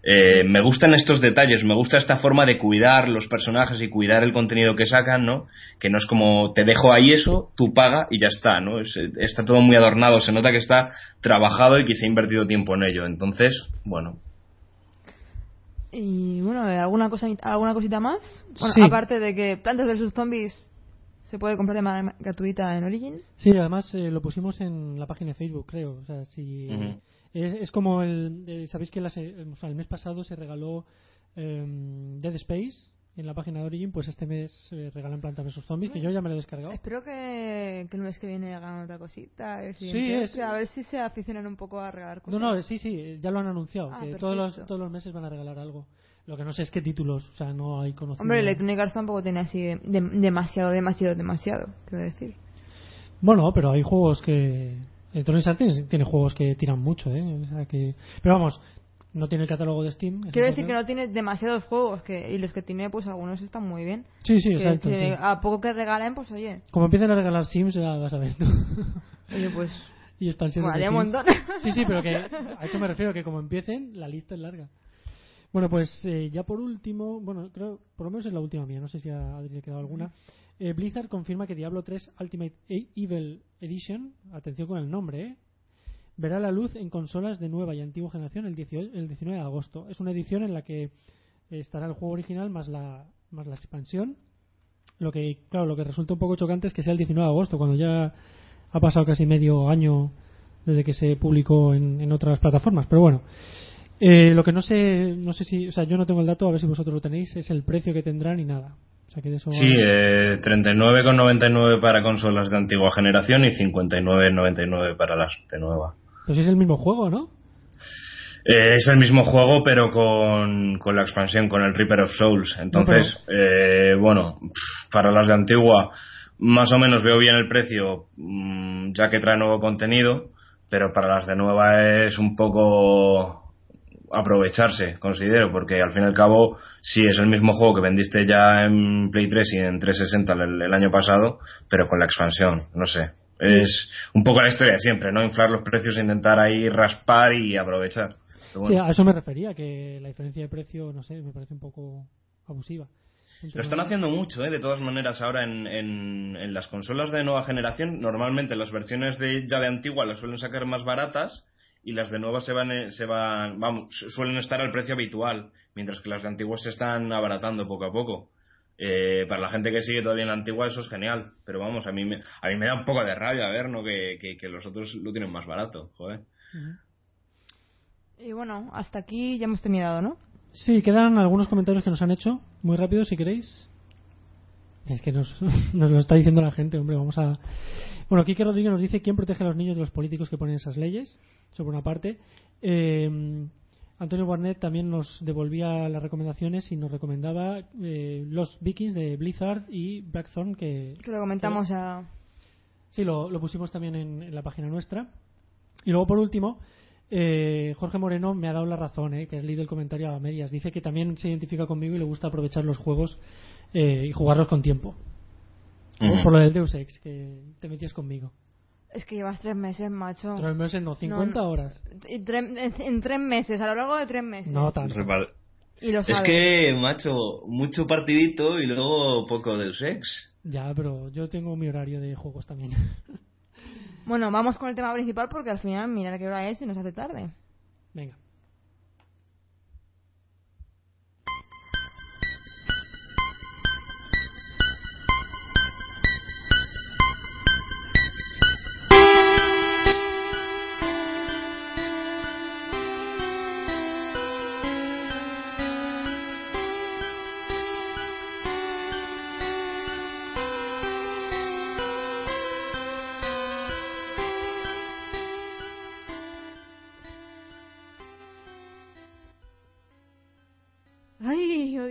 S3: Eh, me gustan estos detalles, me gusta esta forma de cuidar los personajes y cuidar el contenido que sacan, ¿no? Que no es como te dejo ahí eso, tú paga y ya está, ¿no? está todo muy adornado, se nota que está trabajado y que se ha invertido tiempo en ello. Entonces, bueno,
S1: y bueno, ¿alguna, cosa, alguna cosita más? Bueno, aparte de que Plantas vs. Zombies se puede comprar de manera gratuita en Origin.
S2: Sí, además eh, lo pusimos en la página de Facebook, creo. O sea, si es, es, como el. Eh, Sabéis que el mes pasado se regaló em, Dead Space en la página de Origin, pues este mes eh, regalan Plantas vs Zombies, que yo ya me lo he descargado.
S1: Espero que, que el mes que viene hagan otra cosita.
S2: sí,
S1: a ver si se aficionan un poco a regalar
S2: cosas. No, no, sí, sí, ya lo han anunciado, ah, que todos los, todos los meses van a regalar algo. Lo que no sé es qué títulos, o sea, no hay conocimiento.
S1: Hombre, Electronic Arts tampoco tiene así demasiado, demasiado, demasiado, quiero decir.
S2: Bueno, pero hay juegos que... Electronic Arts tiene, tiene, juegos que tiran mucho, ¿eh? O sea que... Pero vamos, No tiene el catálogo de Steam.
S1: Quiero decir que no tiene demasiados juegos que, y los que tiene, pues algunos están muy bien.
S2: Sí, sí,
S1: Que-
S2: exacto.
S1: que
S2: sí.
S1: A poco que regalen, pues oye,
S2: Como empiecen a regalar Sims, ya vas a ver tú.
S1: oye pues
S2: y
S1: molaría
S2: de
S1: un
S2: Sims.
S1: montón.
S2: Sí, sí, pero que a eso me refiero, que como empiecen, la lista es larga. Bueno, pues eh, ya por último, bueno, creo, por lo menos es la última mía, no sé si a Adri le ha quedado alguna. Eh, Blizzard confirma que Diablo 3 Ultimate Evil Edition, atención con el nombre, ¿eh? Verá la luz en consolas de nueva y antigua generación el, 18 el 19 de agosto. Es una edición en la que estará el juego original más la, más la expansión. Lo que, claro, lo que resulta un poco chocante es que sea el 19 de agosto, cuando ya ha pasado casi medio año desde que se publicó en, en otras plataformas. Pero bueno, eh, lo que no sé, no sé si, o sea, yo no tengo el dato, a ver si vosotros lo tenéis, es el precio que tendrán y nada. O sea, que de eso.
S3: Sí, eh, 39,99 para consolas de antigua generación y 59,99 para las de nueva.
S2: Pues es el mismo juego, ¿no?
S3: Eh, es el mismo juego, pero con, con la expansión, con el Reaper of Souls. Entonces, eh, bueno, para las de antigua, más o menos veo bien el precio, mm, ya que trae nuevo contenido, pero para las de nueva es un poco aprovecharse, considero, porque al fin y al cabo, sí es el mismo juego que vendiste ya en Play 3 y en 360 el, el año pasado, pero con la expansión, no sé. Es un poco la historia de siempre, ¿no? Inflar los precios, intentar ahí raspar y aprovechar.
S2: Sí, a eso me refería, que la diferencia de precio, no sé, me parece un poco abusiva. Entre
S3: Lo están haciendo mucho, ¿eh? de todas maneras, ahora en, en, en las consolas de nueva generación. Normalmente las versiones de ya de antigua las suelen sacar más baratas y las de nueva se van, eh, se van vamos, su- suelen estar al precio habitual, mientras que las de antiguas se están abaratando poco a poco. Eh, para la gente que sigue todavía en la antigua eso es genial, pero vamos, a mí me, a mí me da un poco de rabia ver ¿no? que, que, que los otros lo tienen más barato, joder.
S1: Y bueno, hasta aquí ya hemos terminado, ¿no?
S2: Sí, quedan algunos comentarios que nos han hecho, muy rápido si queréis. Es que nos, nos lo está diciendo la gente, hombre, vamos a... Bueno, Quique Rodríguez nos dice quién protege a los niños de los políticos que ponen esas leyes, eso por una parte. Eh, Antonio Barnett también nos devolvía las recomendaciones y nos recomendaba eh, los Vikings de Blizzard y Blackthorn, que
S1: Que lo comentamos a...
S2: Sí, lo, lo pusimos también en, en la página nuestra. Y luego, por último, eh, Jorge Moreno me ha dado la razón, eh, que has leído el comentario a medias. Dice que también se identifica conmigo y le gusta aprovechar los juegos eh, y jugarlos con tiempo. Por lo del Deus Ex, que te metías conmigo.
S1: Es que llevas tres meses, macho.
S2: Tres meses, no, 50
S1: no.
S2: horas.
S1: Tre- en, en tres meses, a lo largo de tres meses.
S2: No tanto.
S3: Repar-
S1: Y lo
S3: Es que, macho, mucho partidito y luego poco Deus Ex.
S2: Ya, pero yo tengo mi horario de juegos también.
S1: Bueno, vamos con el tema principal porque al final, mira qué hora es y nos hace tarde.
S2: Venga.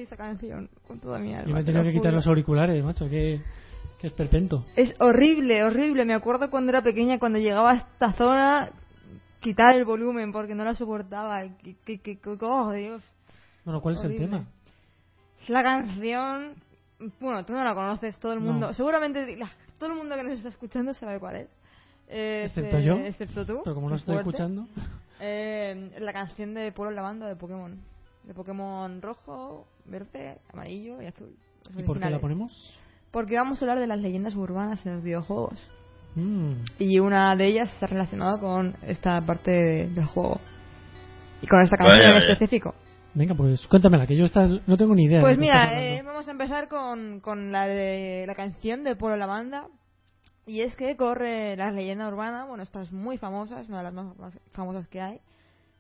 S1: Esta canción con toda mi alma.
S2: Yo me he
S1: te
S2: tenido
S1: lo
S2: que quitar los auriculares, macho, que, que esperpento.
S1: Es horrible, horrible. Me acuerdo cuando era pequeña, cuando llegaba a esta zona, quitar el volumen porque no la soportaba. Que, que, que- oh, Dios.
S2: Bueno, ¿cuál es
S1: Horrible.
S2: el tema?
S1: Es la canción. Bueno, tú no la conoces, todo el
S2: No.
S1: mundo. Seguramente la- todo el mundo que nos está escuchando sabe cuál es. Eh,
S2: Excepto
S1: eh,
S2: yo.
S1: Excepto tú.
S2: Pero como no estoy
S1: fuerte.
S2: escuchando.
S1: Eh, la canción de Pueblo Lavanda de Pokémon. De Pokémon rojo, verde, amarillo y azul. Los
S2: ¿Y por qué la ponemos?
S1: Porque vamos a hablar de las leyendas urbanas en los videojuegos.
S2: Mm,
S1: Y una de ellas está relacionada con esta parte de- del juego. Y con esta canción
S3: Vaya,
S1: en
S3: vaya.
S1: específico.
S2: Venga, pues cuéntamela, que yo esta no tengo ni idea.
S1: Pues mira, eh, vamos a empezar con, con la de la canción de Pueblo Lavanda. Y es que corre la leyenda urbana, bueno, esta es muy famosa, es una de las más, más famosas que hay,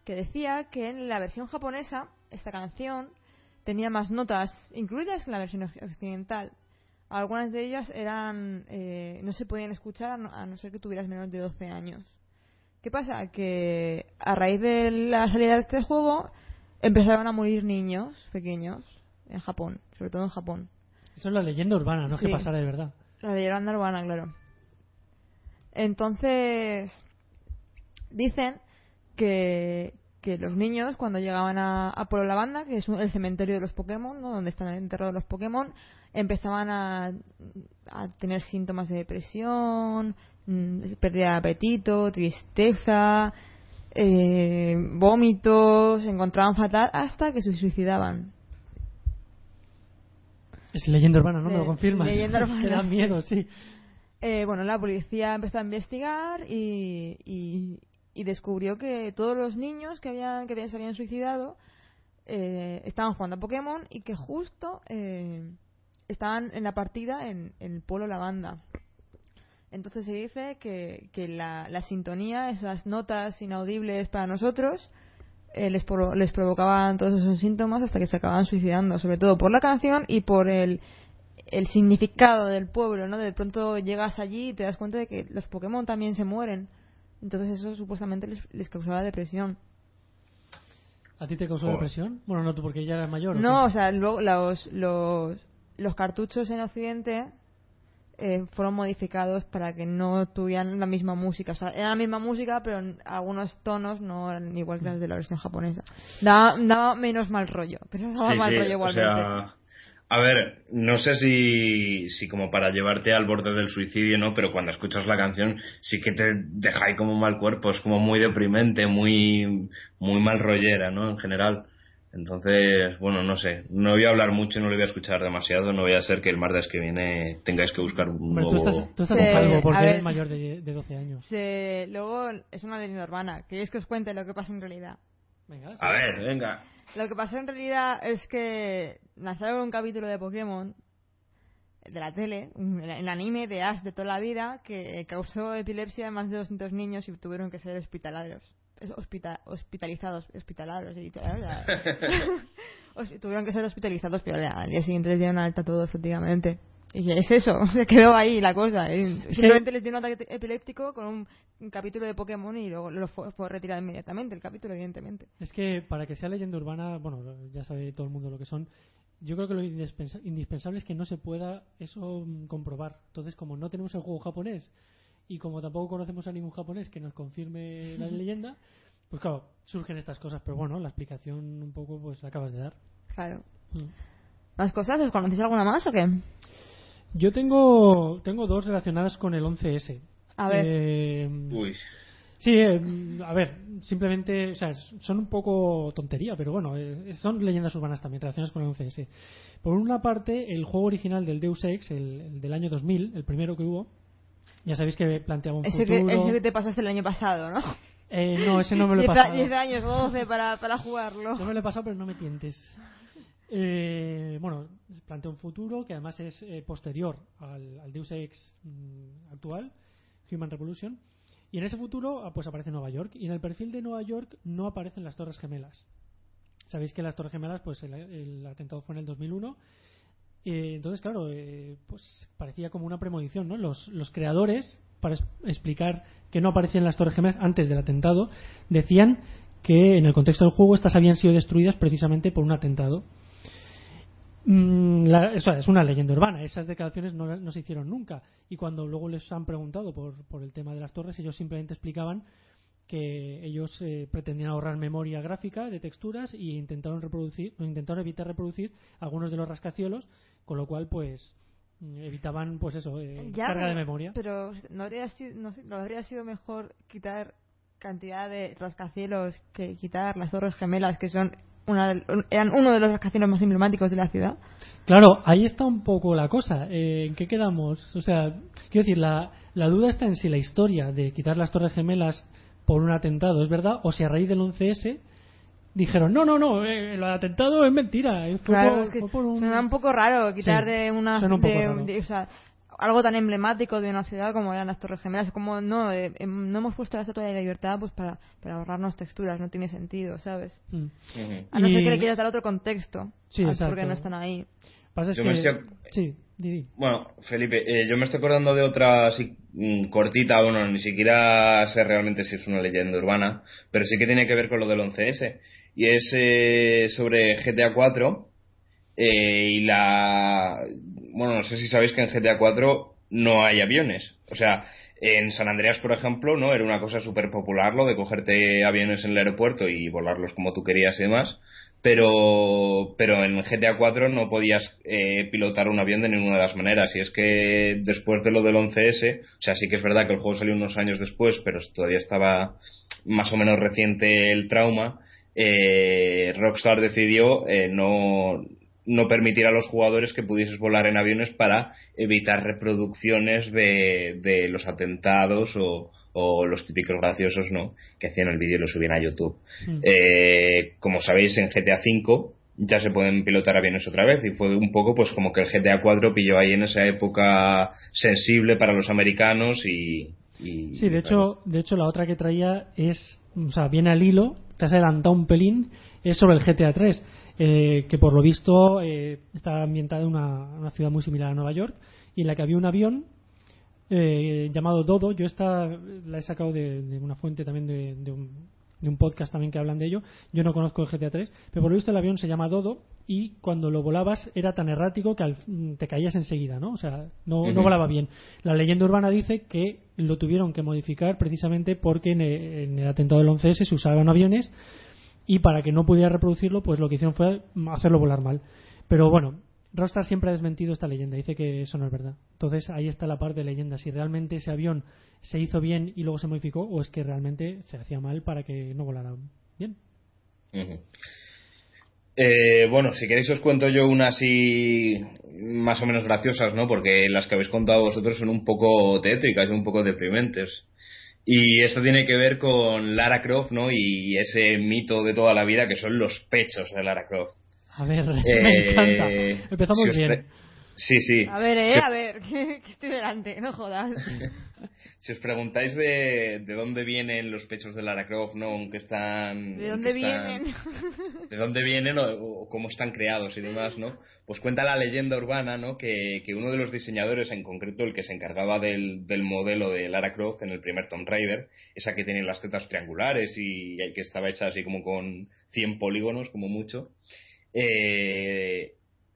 S1: que decía que en la versión japonesa esta canción tenía más notas incluidas en la versión occidental. Algunas de ellas eran eh, no se podían escuchar a no, a no ser que tuvieras menos de 12 años. ¿Qué pasa? Que a raíz de la salida de este juego empezaron a morir niños pequeños en Japón, sobre todo en Japón.
S2: Eso es la leyenda urbana, no es
S1: Sí.
S2: que pasara de verdad.
S1: La leyenda urbana, claro. Entonces, dicen que, que los niños cuando llegaban a, a Pueblo Lavanda, que es un- el cementerio de los Pokémon, ¿no? donde están enterrados los Pokémon, empezaban a, a tener síntomas de depresión, mm, pérdida de apetito, tristeza, eh, vómitos, se encontraban fatal hasta que se suicidaban.
S2: Es leyenda urbana, ¿no? Me lo confirmas.
S1: leyenda urbana,
S2: da miedo, sí.
S1: Eh, bueno, la policía empezó a investigar y, y- y descubrió que todos los niños que habían que se habían suicidado eh, estaban jugando a Pokémon y que justo eh, estaban en la partida en, el pueblo Lavanda. Entonces se dice que, que la, la sintonía, esas notas inaudibles para nosotros, eh, les, les provocaban todos esos síntomas hasta que se acababan suicidando, sobre todo por la canción y por el, el significado del pueblo, ¿no? De pronto llegas allí y te das cuenta de que los Pokémon también se mueren. Entonces eso supuestamente les, les causaba depresión.
S2: ¿A ti te causó
S3: Joder.
S2: depresión? Bueno, no, tú porque ya eras mayor. ¿o
S1: No, o
S2: qué?
S1: sea, luego los, los, los cartuchos en Occidente eh, fueron modificados para que no tuvieran la misma música. O sea, era la misma música, pero en algunos tonos no eran igual que las de la versión japonesa. Daba, daba menos mal rollo, pero daba
S3: Sí,
S1: mal
S3: sí,
S1: rollo
S3: o
S1: igualmente.
S3: sea, a ver, no sé si, si como para llevarte al borde del suicidio, ¿no? Pero cuando escuchas la canción sí que te deja ahí como un mal cuerpo, es como muy deprimente, muy, muy mal rollera, ¿no? En general. Entonces, bueno, no sé, no voy a hablar mucho, no lo voy a escuchar demasiado, no voy a ser que el martes que viene tengáis que buscar un
S2: Hombre, tú
S3: nuevo...
S2: estás, tú estás
S1: Sí,
S2: salvo
S1: a
S2: porque eres mayor de, de 12 años.
S1: Se- luego es una leyenda urbana. ¿Queréis que os cuente lo que pasa en realidad?
S2: Venga, sí.
S3: A ver, venga.
S1: Lo que pasó en realidad es que lanzaron un capítulo de Pokémon de la tele, el anime de Ash de toda la vida, que causó epilepsia a más de 200 niños y tuvieron que ser hospitalarios. Hospita- hospitalizados, hospitalarios, he dicho. ¿eh? Tuvieron que ser hospitalizados, pero al día siguiente les dieron alta todos prácticamente. Y es eso, se quedó ahí la cosa. Simplemente les dio un ataque epiléptico con un, un capítulo de Pokémon y luego lo fue, fue retirado inmediatamente, el capítulo, evidentemente.
S2: Es que para que sea leyenda urbana, bueno, ya sabe todo el mundo lo que son. Yo creo que lo indispensa- indispensable es que no se pueda eso mm, comprobar. Entonces, como no tenemos el juego japonés y como tampoco conocemos a ningún japonés que nos confirme la leyenda, pues claro, surgen estas cosas. Pero bueno, la explicación un poco pues la acabas de dar.
S1: Claro.
S2: Mm.
S1: ¿Más cosas? ¿Os conocéis alguna más o qué?
S2: Yo tengo, tengo dos relacionadas con el 11S.
S1: A ver.
S2: Eh,
S3: Uy,
S2: Sí, eh, a ver, simplemente, o sea, son un poco tontería, pero bueno, eh, son leyendas urbanas también relacionadas con el 11S. Por una parte, el juego original del Deus Ex, el, el del año 2000, el primero que hubo, ya sabéis que planteaba un
S1: Ese que,
S2: futuro.
S1: ese que te pasaste el año pasado, ¿no?
S2: Eh, no, ese no me lo he pasado.
S1: 10 años, 12 para, para jugarlo.
S2: No me lo he pasado, pero no me tientes. Eh, bueno, plantea un futuro que además es eh, posterior al, Deus Ex mm, actual, Human Revolution. Y en ese futuro ah, pues aparece Nueva York. Y en el perfil de Nueva York no aparecen las Torres Gemelas. Sabéis que las Torres Gemelas, pues el, atentado fue en el 2001. Eh, entonces, claro, eh, pues parecía como una premonición, ¿no? Los, creadores, para explicar que no aparecían las Torres Gemelas antes del atentado, decían que en el contexto del juego estas habían sido destruidas precisamente por un atentado. Mm, la- eso es una leyenda urbana. Esas declaraciones no, no se hicieron nunca. Y cuando luego les han preguntado por, por el tema de las torres, ellos simplemente explicaban que ellos eh, pretendían ahorrar memoria gráfica de texturas y intentaron reproducir, intentaron evitar reproducir algunos de los rascacielos, con lo cual pues mm, evitaban pues eso eh,
S1: Ya,
S2: carga de memoria.
S1: Pero no habría, sido, no, ¿no habría sido mejor quitar cantidad de rascacielos que quitar las torres gemelas, que son una un- eran uno de los rascacielos más emblemáticos de la ciudad.
S2: Claro, ahí está un poco la cosa. Eh, ¿En qué quedamos? O sea, quiero decir, la, la duda está en si la historia de quitar las Torres Gemelas por un atentado es verdad o si a raíz del 11S dijeron, no, no, no, eh, el atentado es mentira. eh, Fue,
S1: Claro,
S2: por,
S1: es que
S2: fue por un...
S1: suena un poco raro quitar
S2: Sí,
S1: de una
S2: un
S1: de- de- o sea, algo tan emblemático de una ciudad como eran las Torres Gemelas, como no eh, em, no hemos puesto la Estatua de la Libertad pues para, para ahorrarnos texturas, no tiene sentido, ¿sabes?
S2: Mm.
S1: A no ser que le quieras dar otro contexto,
S2: Sí,
S1: al
S2: exacto.
S1: por qué no están ahí.
S2: Pasa
S3: Yo
S2: que...
S3: me estoy-
S2: Sí, Didi.
S3: Bueno, Felipe, eh, yo me estoy acordando de otra así, mm, cortita, bueno, ni siquiera sé realmente si es una leyenda urbana, pero sí que tiene que ver con lo del 11S. Y es eh, sobre GTA 4 eh, y la... Bueno, no sé si sabéis que en GTA 4 no hay aviones. O sea, en San Andreas, por ejemplo, no era una cosa súper popular lo de cogerte aviones en el aeropuerto y volarlos como tú querías y demás pero pero en GTA 4 no podías eh, pilotar un avión de ninguna de las maneras y es que después de lo del 11S o sea sí que es verdad que el juego salió unos años después pero todavía estaba más o menos reciente el trauma eh, Rockstar decidió eh, no no permitir a los jugadores que pudieses volar en aviones para evitar reproducciones de, de los atentados o, o los típicos graciosos no que hacían el vídeo y lo subían a YouTube. Hmm. Eh, como sabéis, en GTA V ya se pueden pilotar aviones otra vez y fue un poco pues como que el GTA 4 pilló ahí en esa época sensible para los americanos y,
S2: sí de hecho de hecho la otra que traía es o sea viene al hilo te has adelantado un pelín es sobre el GTA 3 eh, que por lo visto eh, está ambientada en una, una ciudad muy similar a Nueva York y en la que había un avión eh, llamado Dodo. Yo esta la he sacado de, una fuente también de, un, podcast también que hablan de ello. Yo no conozco el GTA 3, pero por lo visto el avión se llama Dodo y cuando lo volabas era tan errático que te caías enseguida, ¿no? O sea, no, volaba bien. La leyenda urbana dice que lo tuvieron que modificar precisamente porque en el, atentado del 11S se usaban aviones y para que no pudiera reproducirlo, pues lo que hicieron fue hacerlo volar mal. Pero bueno, Rockstar siempre ha desmentido esta leyenda, dice que eso no es verdad. Entonces ahí está la parte de leyenda, si realmente ese avión se hizo bien y luego se modificó o es que realmente se hacía mal para que no volara bien.
S3: Eh, bueno, si queréis os cuento yo unas así más o menos graciosas, ¿no? Porque las que habéis contado vosotros son un poco tétricas y un poco deprimentes. Y esto tiene que ver con Lara Croft, ¿no? Y ese mito de toda la vida que son los pechos de Lara Croft.
S2: A ver, me encanta. Empezamos bien.
S3: Sí, sí.
S1: A ver, eh, a ver, que, estoy delante, no jodas.
S3: si os preguntáis de, de, dónde vienen los pechos de Lara Croft, ¿no? Aunque están...
S1: ¿De dónde vienen?
S3: de dónde vienen o, cómo están creados y demás, ¿no? Pues cuenta la leyenda urbana, ¿no? Que, que uno de los diseñadores, en concreto el que se encargaba del, del modelo de Lara Croft en el primer Tomb Raider, esa que tiene las tetas triangulares y, y que estaba hecha así como con 100 polígonos, como mucho eh,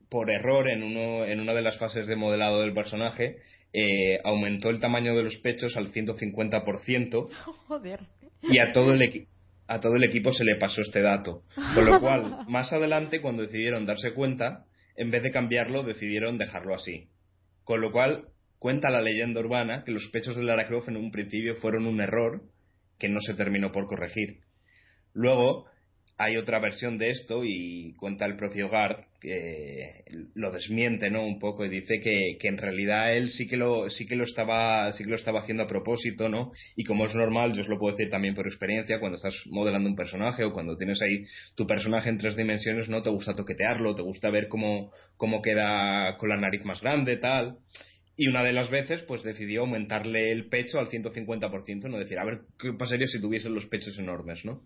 S3: por error en, uno, en una de las fases de modelado del personaje, eh, aumentó el tamaño de los pechos al 150%.
S1: Joder.
S3: Y a todo el a todo el equipo se le pasó este dato. Con lo cual, más adelante, cuando decidieron darse cuenta, en vez de cambiarlo, decidieron dejarlo así. Con lo cual, cuenta la leyenda urbana que los pechos de Lara Croft en un principio fueron un error que no se terminó por corregir. Luego, hay otra versión de esto y cuenta el propio Gard que lo desmiente no un poco y dice que, en realidad él sí que lo sí que lo estaba sí que lo estaba haciendo a propósito no y como es normal yo os lo puedo decir también por experiencia cuando estás modelando un personaje o cuando tienes ahí tu personaje en tres dimensiones no te gusta toquetearlo te gusta ver cómo cómo queda con la nariz más grande tal. Y una de las veces, pues decidió aumentarle el pecho al 150%, no decir, a ver, ¿qué pasaría si tuviesen los pechos enormes, no?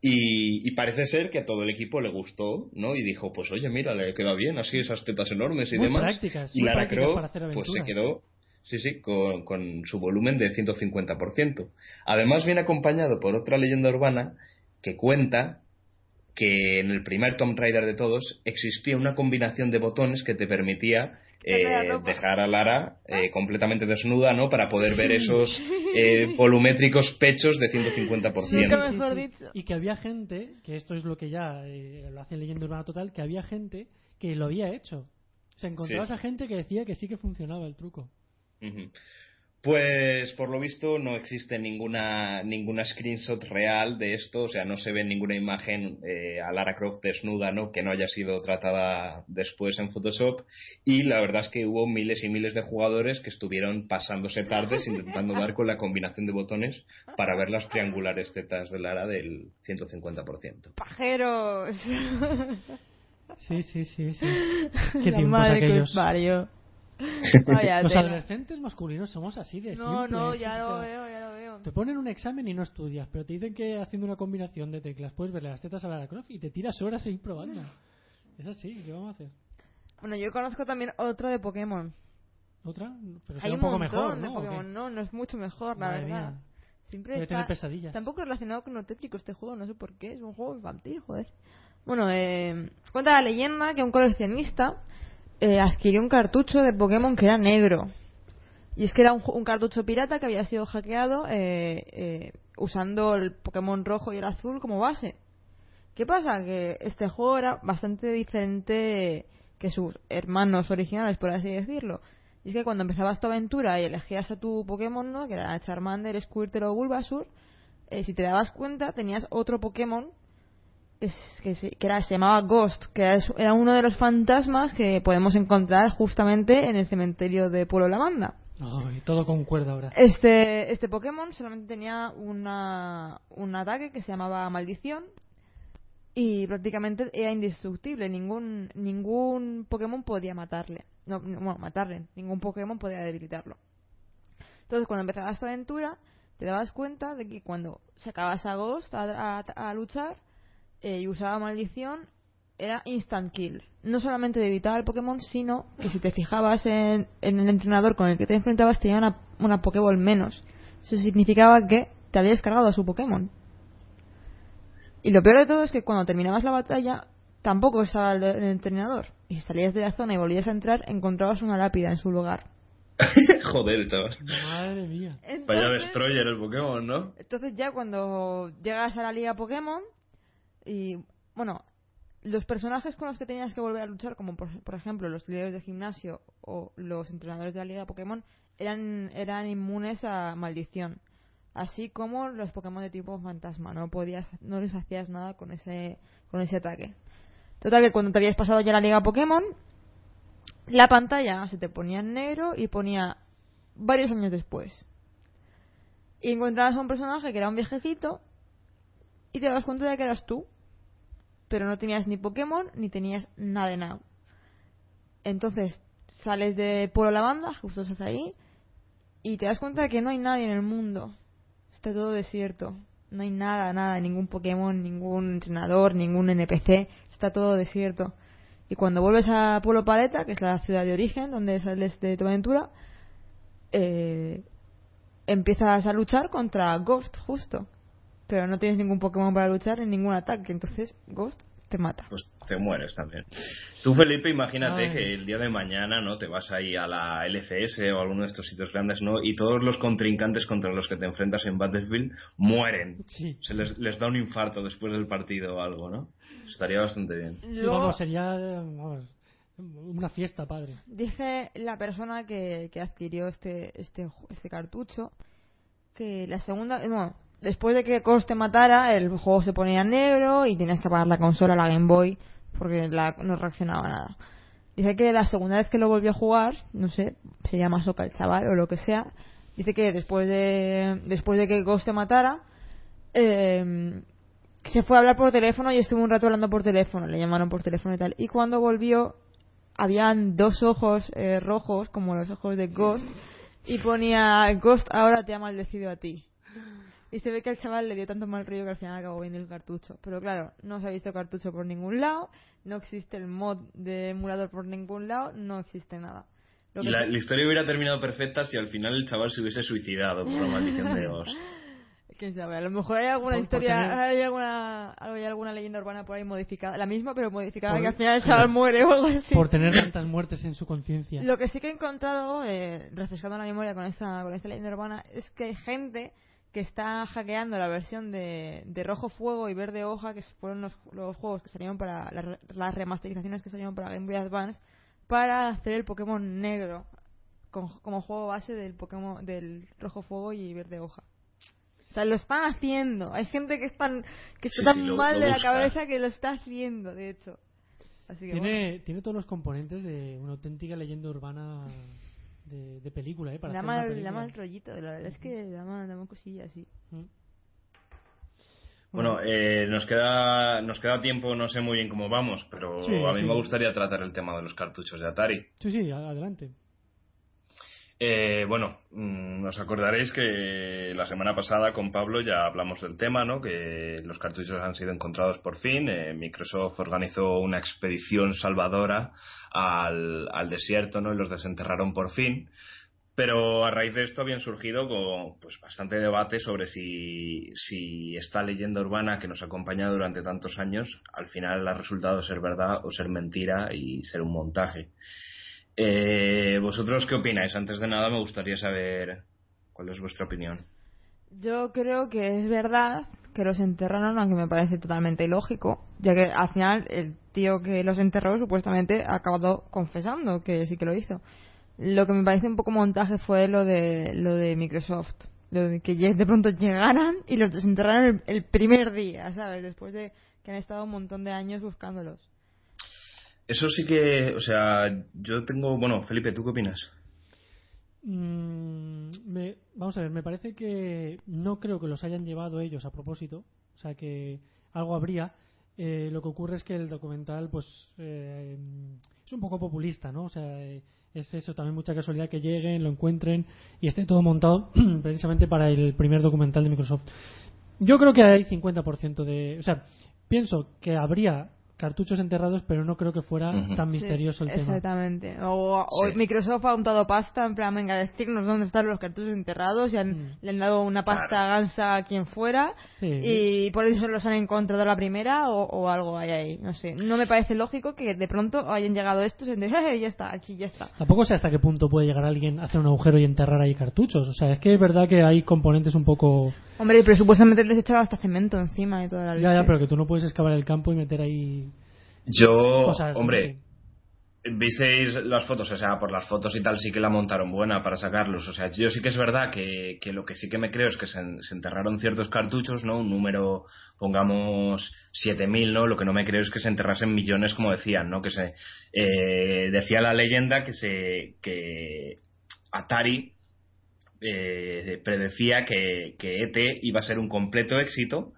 S3: Y, parece ser que a todo el equipo le gustó, ¿no? Y dijo, pues oye, mira, le queda bien, así esas tetas enormes y demás. y Lara Croft, pues se quedó, sí, sí, con, con su volumen de 150%. Además viene acompañado por otra leyenda urbana que cuenta que en el primer Tomb Raider de todos existía una combinación de botones que te permitía eh, dejar a Lara eh, completamente desnuda, ¿no? Para poder ver esos eh, volumétricos pechos de 150%.
S2: y que había gente, que esto es lo que ya lo hace leyendo urbana total, que había gente que lo había hecho. O sea, encontrabas a gente que decía que sí que funcionaba el truco.
S3: Pues por lo visto no existe ninguna ninguna screenshot real de esto, o sea, no se ve ninguna imagen eh, a Lara Croft desnuda, ¿no? Que no haya sido tratada después en Photoshop y la verdad es que hubo miles y miles de jugadores que estuvieron pasándose tardes intentando dar con la combinación de botones para ver las triangulares tetas de Lara del 150%.
S1: Pajeros.
S2: Sí, sí, sí, sí. Qué tiempos aquellos.
S1: Los
S2: adolescentes masculinos somos así de
S1: No, no, ya lo veo, ya lo veo.
S2: Te ponen un examen y no estudias, pero te dicen que haciendo una combinación de teclas puedes verle las tetas a la Croft y te tiras horas seguir probando. Es así, ¿qué vamos a hacer?
S1: Bueno, yo conozco también otra de Pokémon.
S2: ¿Otra? Pero Hay un, poco mejor, ¿no?
S1: De Pokémon. No, no es mucho mejor, la verdad.
S2: Siempre está... pesadillas.
S1: Tampoco relacionado con lo tétrico este juego, no sé por qué. Es un juego infantil, joder. Bueno, eh, cuenta la leyenda que un coleccionista eh, adquirió un cartucho de Pokémon que era negro. Y es que era un, cartucho pirata que había sido hackeado eh, eh, usando el Pokémon rojo y el azul como base. ¿Qué pasa? Que este juego era bastante diferente que sus hermanos originales, por así decirlo. Y es que cuando empezabas tu aventura y elegías a tu Pokémon, ¿no? que era Charmander, Squirtle o Bulbasaur, eh, si te dabas cuenta tenías otro Pokémon que, que, se, que era, se llamaba Ghost, que era, era, uno de los fantasmas que podemos encontrar justamente en el cementerio de Pueblo Lamanda.
S2: Oh, y todo concuerda ahora.
S1: Este, este Pokémon solamente tenía una, un ataque que se llamaba Maldición y prácticamente era indestructible. Ningún, ningún Pokémon podía matarle. No, no, bueno, matarle. Ningún Pokémon podía debilitarlo. Entonces, cuando empezabas tu aventura, te dabas cuenta de que cuando sacabas a Ghost a, a, a luchar eh, y usaba maldición, era instant kill. No solamente evitaba el Pokémon, sino que si te fijabas en, en, el entrenador con el que te enfrentabas, tenía una, una Pokéball menos. Eso significaba que te habías cargado a su Pokémon. Y lo peor de todo es que cuando terminabas la batalla, tampoco estaba el, el entrenador. Y si salías de la zona y volvías a entrar, encontrabas una lápida en su lugar.
S3: Joder, chaval.
S2: Madre mía.
S3: Entonces, Vaya destroyer el Pokémon, ¿no?
S1: Entonces ya cuando llegas a la liga Pokémon y bueno, los personajes con los que tenías que volver a luchar, como por, por, ejemplo los líderes de gimnasio o los entrenadores de la liga Pokémon, eran, eran inmunes a maldición. Así como los Pokémon de tipo fantasma, no podías, no les hacías nada con ese, con ese ataque. Total que cuando te habías pasado ya la liga Pokémon, la pantalla se te ponía en negro y ponía varios años después. Y encontrabas a un personaje que era un viejecito y te das cuenta de que eras tú. Pero no tenías ni Pokémon ni tenías nada de nada. Entonces sales de Pueblo Lavanda, justo estás ahí, y te das cuenta de que no hay nadie en el mundo. Está todo desierto. No hay nada, nada, ningún Pokémon, ningún entrenador, ningún NPC. Está todo desierto. Y cuando vuelves a Pueblo Paleta, que es la ciudad de origen, donde sales de tu aventura, eh, empiezas a luchar contra Ghost, justo. Pero no tienes ningún Pokémon para luchar en ningún ataque, entonces Ghost te mata.
S3: Pues te mueres también. Tú, Felipe, imagínate Ay. que el día de mañana, ¿no? Te vas ahí a la LCS o a alguno de estos sitios grandes, ¿no? Y todos los contrincantes contra los que te enfrentas en Battlefield mueren.
S2: Sí.
S3: Se les, les da un infarto después del partido o algo, ¿no? Estaría bastante bien.
S2: Sí, vamos, sería vamos, una fiesta, padre.
S1: Dice la persona que, que adquirió este, este, este cartucho que la segunda, bueno, después de que Ghost te matara, el juego se ponía negro y tenías que apagar la consola, la Game Boy, porque la, no reaccionaba nada. Dice que la segunda vez que lo volvió a jugar, no sé, se llama Soca el chaval o lo que sea, dice que después de, después de que Ghost te matara, eh, se fue a hablar por teléfono y estuvo un rato hablando por teléfono, le llamaron por teléfono y tal. Y cuando volvió, habían dos ojos eh, rojos, como los ojos de Ghost, y ponía, Ghost ahora te ha maldecido a ti. Y se ve que al chaval le dio tanto mal rollo que al final acabó viendo el cartucho. Pero claro, no se ha visto cartucho por ningún lado, no existe el mod de emulador por ningún lado, no existe nada.
S3: Lo y la, la, historia hubiera terminado perfecta si al final el chaval se hubiese suicidado por la maldición de Ghost.
S1: Quién sabe, a lo mejor hay alguna por, historia, por tener... hay alguna hay alguna leyenda urbana por ahí modificada, la misma pero modificada por... que al final el chaval muere o algo así.
S2: Por tener tantas muertes en su conciencia.
S1: Lo que sí que he encontrado, eh, refrescando la memoria con esta con esta leyenda urbana, es que hay gente que está hackeando la versión de, de Rojo Fuego y Verde Hoja, que fueron los, los juegos que salieron para la, las remasterizaciones que salieron para Game Boy Advance, para hacer el Pokémon negro con, como juego base del Pokémon del Rojo Fuego y Verde Hoja. O sea, lo están haciendo. Hay gente que, están, que está
S3: Sí,
S1: tan
S3: sí, lo-
S1: mal
S3: lo
S1: de la cabeza que lo está haciendo, de hecho. Así que
S2: Tiene,
S1: bueno.
S2: tiene todos los componentes de una auténtica leyenda urbana de, de película, ¿eh? Para
S1: Da
S2: hacer una
S1: mal, da
S2: película.
S1: mal rollito, la verdad es que da mal, da mal cosilla así.
S2: Mm.
S3: Bueno, eh, nos queda nos queda tiempo, no sé muy bien cómo vamos, pero
S2: Sí,
S3: a mí
S2: sí.
S3: me gustaría tratar el tema de los cartuchos de Atari.
S2: Sí, sí, adelante.
S3: Eh, bueno, mm, os acordaréis que la semana pasada con Pablo ya hablamos del tema, ¿no? Que los cartuchos han sido encontrados por fin. Eh, Microsoft organizó una expedición salvadora al, desierto, ¿no? Y los desenterraron por fin. Pero a raíz de esto habían surgido con, pues, bastante debate sobre si, si esta leyenda urbana que nos ha acompañado durante tantos años al final ha resultado ser verdad o ser mentira y ser un montaje. Eh, ¿Vosotros qué opináis? Antes de nada me gustaría saber cuál es vuestra opinión.
S1: Yo creo que es verdad que los enterraron, aunque me parece totalmente ilógico, ya que al final el tío que los enterró supuestamente ha acabado confesando que sí que lo hizo. Lo que me parece un poco montaje fue lo de lo de Microsoft, lo de que de pronto llegaran y los desenterraron el, el primer día, ¿sabes? Después de que han estado un montón de años buscándolos.
S3: Eso sí que, o sea, yo tengo, bueno, Felipe, ¿tú qué opinas?
S2: Mm, me- vamos a ver, me parece que no creo que los hayan llevado ellos a propósito, o sea que algo habría. Eh, lo que ocurre es que el documental, pues, eh, es un poco populista, ¿no? O sea, eh, es eso también mucha casualidad que lleguen, lo encuentren y esté todo montado precisamente para el primer documental de Microsoft. Yo creo que hay 50% de, o sea, pienso que habría cartuchos enterrados, pero no creo que fuera tan
S1: Sí,
S2: misterioso el tema.
S1: Exactamente. O, o
S3: Sí.
S1: Microsoft ha untado pasta, en plan, venga, decirnos dónde están los cartuchos enterrados, y han-
S2: Mm.
S1: le han dado una pasta gansa a quien fuera,
S2: Sí.
S1: y por eso los han encontrado a la primera, o, o algo hay ahí, no sé. No me parece lógico que de pronto hayan llegado estos y "Eh, ya está, aquí ya está.
S2: Tampoco sé hasta qué punto puede llegar alguien a hacer un agujero y enterrar ahí cartuchos. O sea, es que es verdad que hay componentes un poco.
S1: Hombre, pero supuestamente les echaba hasta cemento encima y toda la
S2: Ya, ya,
S1: leche.
S2: pero que tú no puedes excavar el campo y meter ahí
S3: Yo, hombre, visteis las fotos, o sea, por las fotos y tal sí que la montaron buena para sacarlos. O sea, yo sí que es verdad que, que lo que sí que me creo es que se, se enterraron ciertos cartuchos, ¿no? Un número, pongamos, 7000, ¿no? Lo que no me creo es que se enterrasen millones, como decían, ¿no? Que se, eh, decía la leyenda que se, que Atari eh, predecía que, que ET iba a ser un completo éxito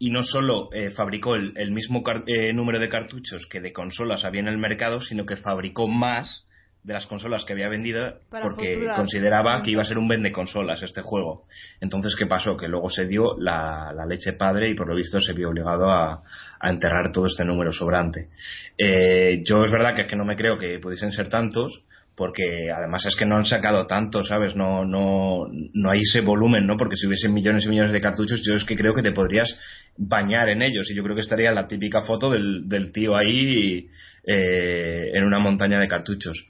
S3: y no solo eh, fabricó el, el mismo eh, número de cartuchos que de consolas había en el mercado, sino que fabricó más de las consolas que había vendido
S1: Para
S3: porque
S1: futuras.
S3: consideraba que iba a ser un vende consolas este juego. Entonces, ¿qué pasó? Que luego se dio la, la leche padre y por lo visto se vio obligado a, a enterrar todo este número sobrante. Eh, yo es verdad que, es que no me creo que pudiesen ser tantos, porque además es que no han sacado tanto, ¿sabes? No, no, no hay ese volumen, ¿no? Porque si hubiesen millones y millones de cartuchos, yo es que creo que te podrías bañar en ellos. Y yo creo que estaría la típica foto del, tío ahí eh, en una montaña de cartuchos.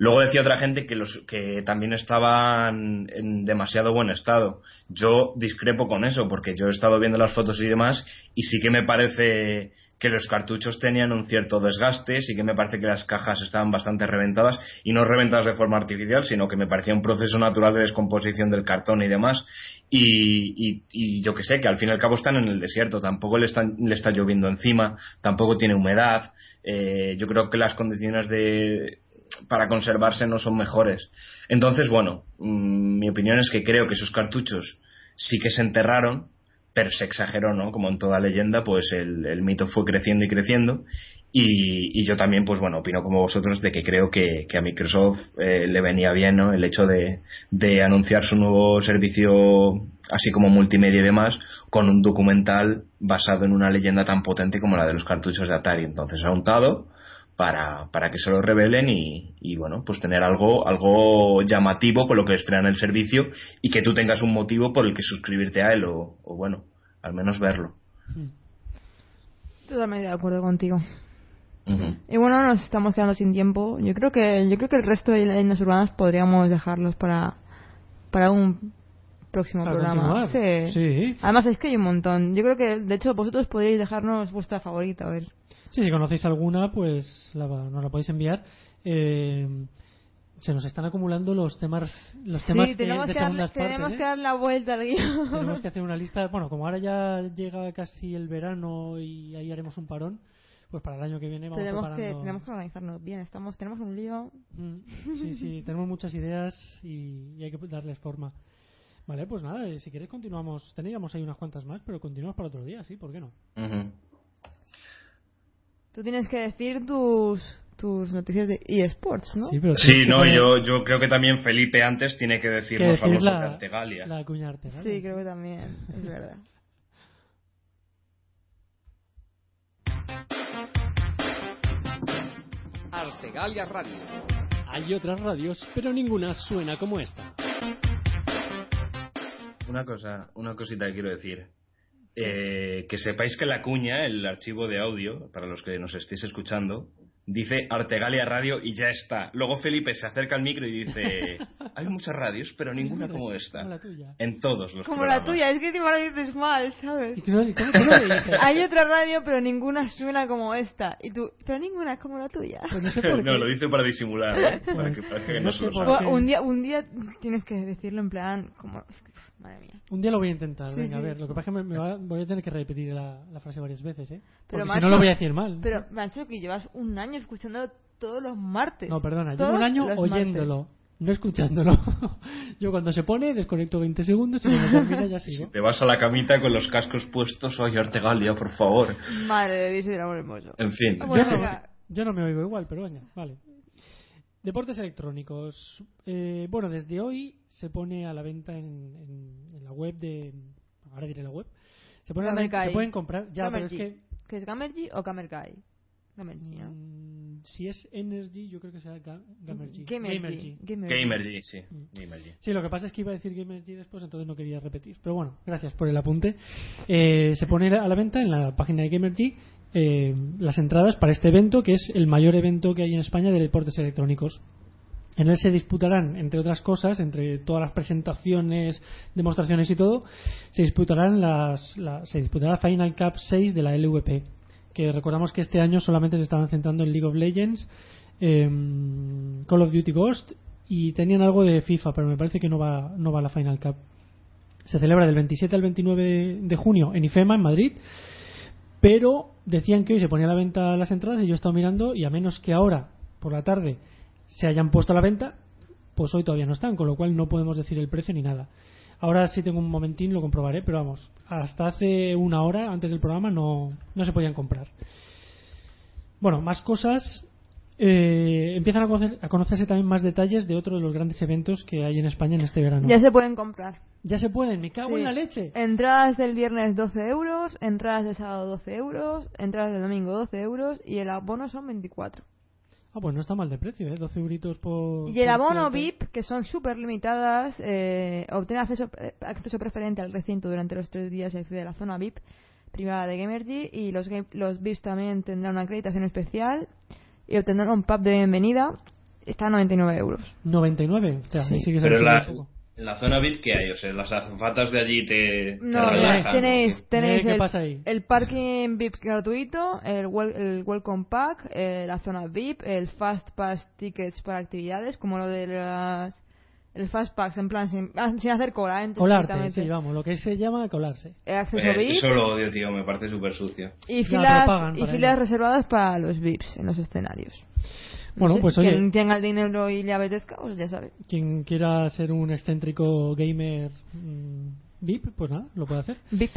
S3: Luego decía otra gente que los que también estaban en demasiado buen estado. Yo discrepo con eso porque yo he estado viendo las fotos y demás y sí que me parece que los cartuchos tenían un cierto desgaste, sí que me parece que las cajas estaban bastante reventadas y no reventadas de forma artificial, sino que me parecía un proceso natural de descomposición del cartón y demás. Y, y, y yo que sé, que al fin y al cabo están en el desierto, tampoco le, están, le está lloviendo encima, tampoco tiene humedad. Eh, yo creo que las condiciones de, para conservarse no son mejores. Entonces, bueno, mm, mi opinión es que creo que esos cartuchos sí que se enterraron, pero se exageró, ¿no? Como en toda leyenda, pues el, el mito fue creciendo y creciendo. Y, y yo también, pues bueno, opino como vosotros de que creo que, que a Microsoft eh, le venía bien, ¿no? El hecho de, de anunciar su nuevo servicio, así como multimedia y demás, con un documental basado en una leyenda tan potente como la de los cartuchos de Atari. Entonces ha untado para, para que se lo revelen y, y, bueno, pues tener algo, algo llamativo con lo que estrenan el servicio y que tú tengas un motivo por el que suscribirte a él o, o bueno, al menos verlo.
S1: Totalmente de acuerdo contigo. Y bueno, nos estamos quedando sin tiempo. Yo creo que yo creo que el resto de leyendas urbanas podríamos dejarlos para para un próximo
S2: Para
S1: programa.
S2: continuar.
S1: Sí.
S2: Sí.
S1: Además es que hay un montón. Yo creo que de hecho vosotros podríais dejarnos vuestra favorita, a ver.
S2: Sí, si conocéis alguna, pues la, nos la podéis enviar. Eh, se nos están acumulando los temas, los temas
S1: sí,
S2: que-
S1: tenemos,
S2: de
S1: que, darle,
S2: segundas partes.
S1: tenemos
S2: ¿eh?
S1: que dar la vuelta al guion.
S2: Tenemos que hacer una lista. Bueno, como ahora ya llega casi el verano y ahí haremos un parón, pues para el año que viene vamos
S1: tenemos que
S2: preparando.
S1: tenemos que organizarnos bien. Estamos tenemos un lío.
S2: Mm, Sí, sí, tenemos muchas ideas y, y hay que darles forma. Vale, pues nada, eh, si queréis continuamos. Teníamos ahí unas cuantas más, pero continuamos para otro día, sí, ¿por qué no?
S3: Ujú.
S1: Tú tienes que decir tus tus noticias de eSports, ¿no?
S2: pero
S3: Sí,
S2: tienes que
S3: no, yo, yo creo que también Felipe antes tiene que decirnos
S2: decir
S3: algo sobre
S2: la,
S3: Artegalia.
S2: la cuña Artegalia,
S1: Sí, creo que también, es verdad.
S4: Artegalia Radio.
S5: Hay otras radios, pero ninguna suena como esta.
S3: Una cosa, una cosita que quiero decir. Eh, que sepáis que la cuña, el archivo de audio, para los que nos estéis escuchando, dice Artegalia Radio y ya está. Luego Felipe se acerca al micro y dice, hay muchas radios, pero ninguna como esta.
S2: Como la tuya.
S3: En todos los
S1: Como la tuya, es que encima lo dices mal, ¿sabes? Hay otra radio, pero ninguna suena como esta. Y tú, pero ninguna es como la tuya.
S2: Pues no sé por
S3: no,
S2: qué.
S3: lo dice para disimular, ¿eh? para que
S2: No
S3: no
S2: sé
S3: se lo
S1: un día, un día tienes que decirlo en plan, como, es que, madre mía.
S2: Un día lo voy a intentar,
S1: Sí,
S2: venga, a ver. Lo que pasa es que me, me va- voy a tener que repetir la, la frase varias veces, ¿eh?
S1: Pero,
S2: Porque si
S1: macho,
S2: no lo voy a decir mal.
S1: Pero, macho, que llevas un año escuchando todos los martes.
S2: No, perdona, llevo un año oyéndolo, no escuchándolo. Yo cuando se pone desconecto 20 segundos y cuando termina ya sigo.
S3: Si te vas a la camita con los cascos puestos, oye Artegalia, por favor.
S1: Madre de Dios amor hermoso.
S3: En fin.
S1: Bueno,
S2: yo, no, yo no me oigo igual, pero venga, vale. Deportes electrónicos. Eh, bueno, desde hoy se pone a la venta en, en- en la web de. Ahora diré la web. Se, pone a la venta- se pueden comprar. Ya, pero es
S1: Gamergy.
S2: que.
S1: ¿Qué es Gamergy o? Gamergy, ¿no?
S2: mm, si es Energy, yo creo que será Ga- Gamergy.
S1: Gamergy.
S3: Gamergy, sí.
S2: Mm.
S3: Gamergy.
S2: Sí, lo que pasa es que iba a decir Gamergy después, entonces no quería repetir. Pero bueno, gracias por el apunte. Eh, se pone a la venta en la página de Gamergy eh, las entradas para este evento, que es el mayor evento que hay en España de deportes electrónicos. En él se disputarán, entre otras cosas, entre todas las presentaciones, demostraciones y todo, se disputarán las, la- se disputará Final Cup 6 de la LVP, que recordamos que este año solamente se estaban centrando en League of Legends, em, Call of Duty Ghost y tenían algo de FIFA, pero me parece que no va, no va a la Final Cup. Se celebra del 27 al 29 de junio en IFEMA, en Madrid, pero decían que hoy se ponía a la venta las entradas y yo he estado mirando y a menos que ahora, por la tarde, se hayan puesto a la venta, pues hoy todavía no están, con lo cual no podemos decir el precio ni nada. Ahora si tengo un momentín lo comprobaré, pero vamos, hasta hace una hora antes del programa no, no se podían comprar. Bueno, más cosas. Eh, empiezan a, conocer- a conocerse también más detalles de otro de los grandes eventos que hay en España en este verano.
S1: Ya se pueden comprar.
S2: Ya se pueden, me cago
S1: Sí.
S2: en la leche.
S1: Entradas del viernes 12 euros, entradas del sábado 12 euros, entradas del domingo 12 euros y el abono son 24.
S2: Ah, pues no está mal de precio, ¿eh? 12 euritos por...
S1: Y el
S2: por
S1: abono. VIP, que son súper limitadas, eh, obtiene acceso, eh, acceso preferente al recinto durante los tres días y accede a la zona VIP privada de Gamergy y los, game- los VIPs también tendrán una acreditación especial y obtendrán un pub de bienvenida. Está a 99 euros.
S2: 99, o sea, ahí sí que se
S3: Pero la,
S2: subido un poco.
S3: En la zona VIP, ¿qué hay? O sea, las azafatas de allí te, te
S1: No,
S3: relajan,
S1: tenéis, tenéis
S2: Eh, ¿qué
S1: el,
S2: pasa ahí?
S1: el parking VIP gratuito, el, wel- el Welcome Pack, eh, la zona VIP, el Fast Pass Tickets para actividades, como lo de las... El Fast Pass, en plan, sin, ah, sin hacer cola, ¿eh?
S2: Colarte, sí, vamos, lo que se llama colarse.
S1: El acceso
S3: Eh,
S1: VIP
S3: eso lo odio, tío, me parece súper sucio.
S1: y filas, y filas
S2: ello.
S1: reservadas para los VIPs en los escenarios. No
S2: Bueno, pues oye,
S1: Quien tenga el dinero y le apetezca, pues ya sabe.
S2: quien quiera ser un excéntrico gamer mm, VIP, pues nada, lo puede hacer.
S1: VIP.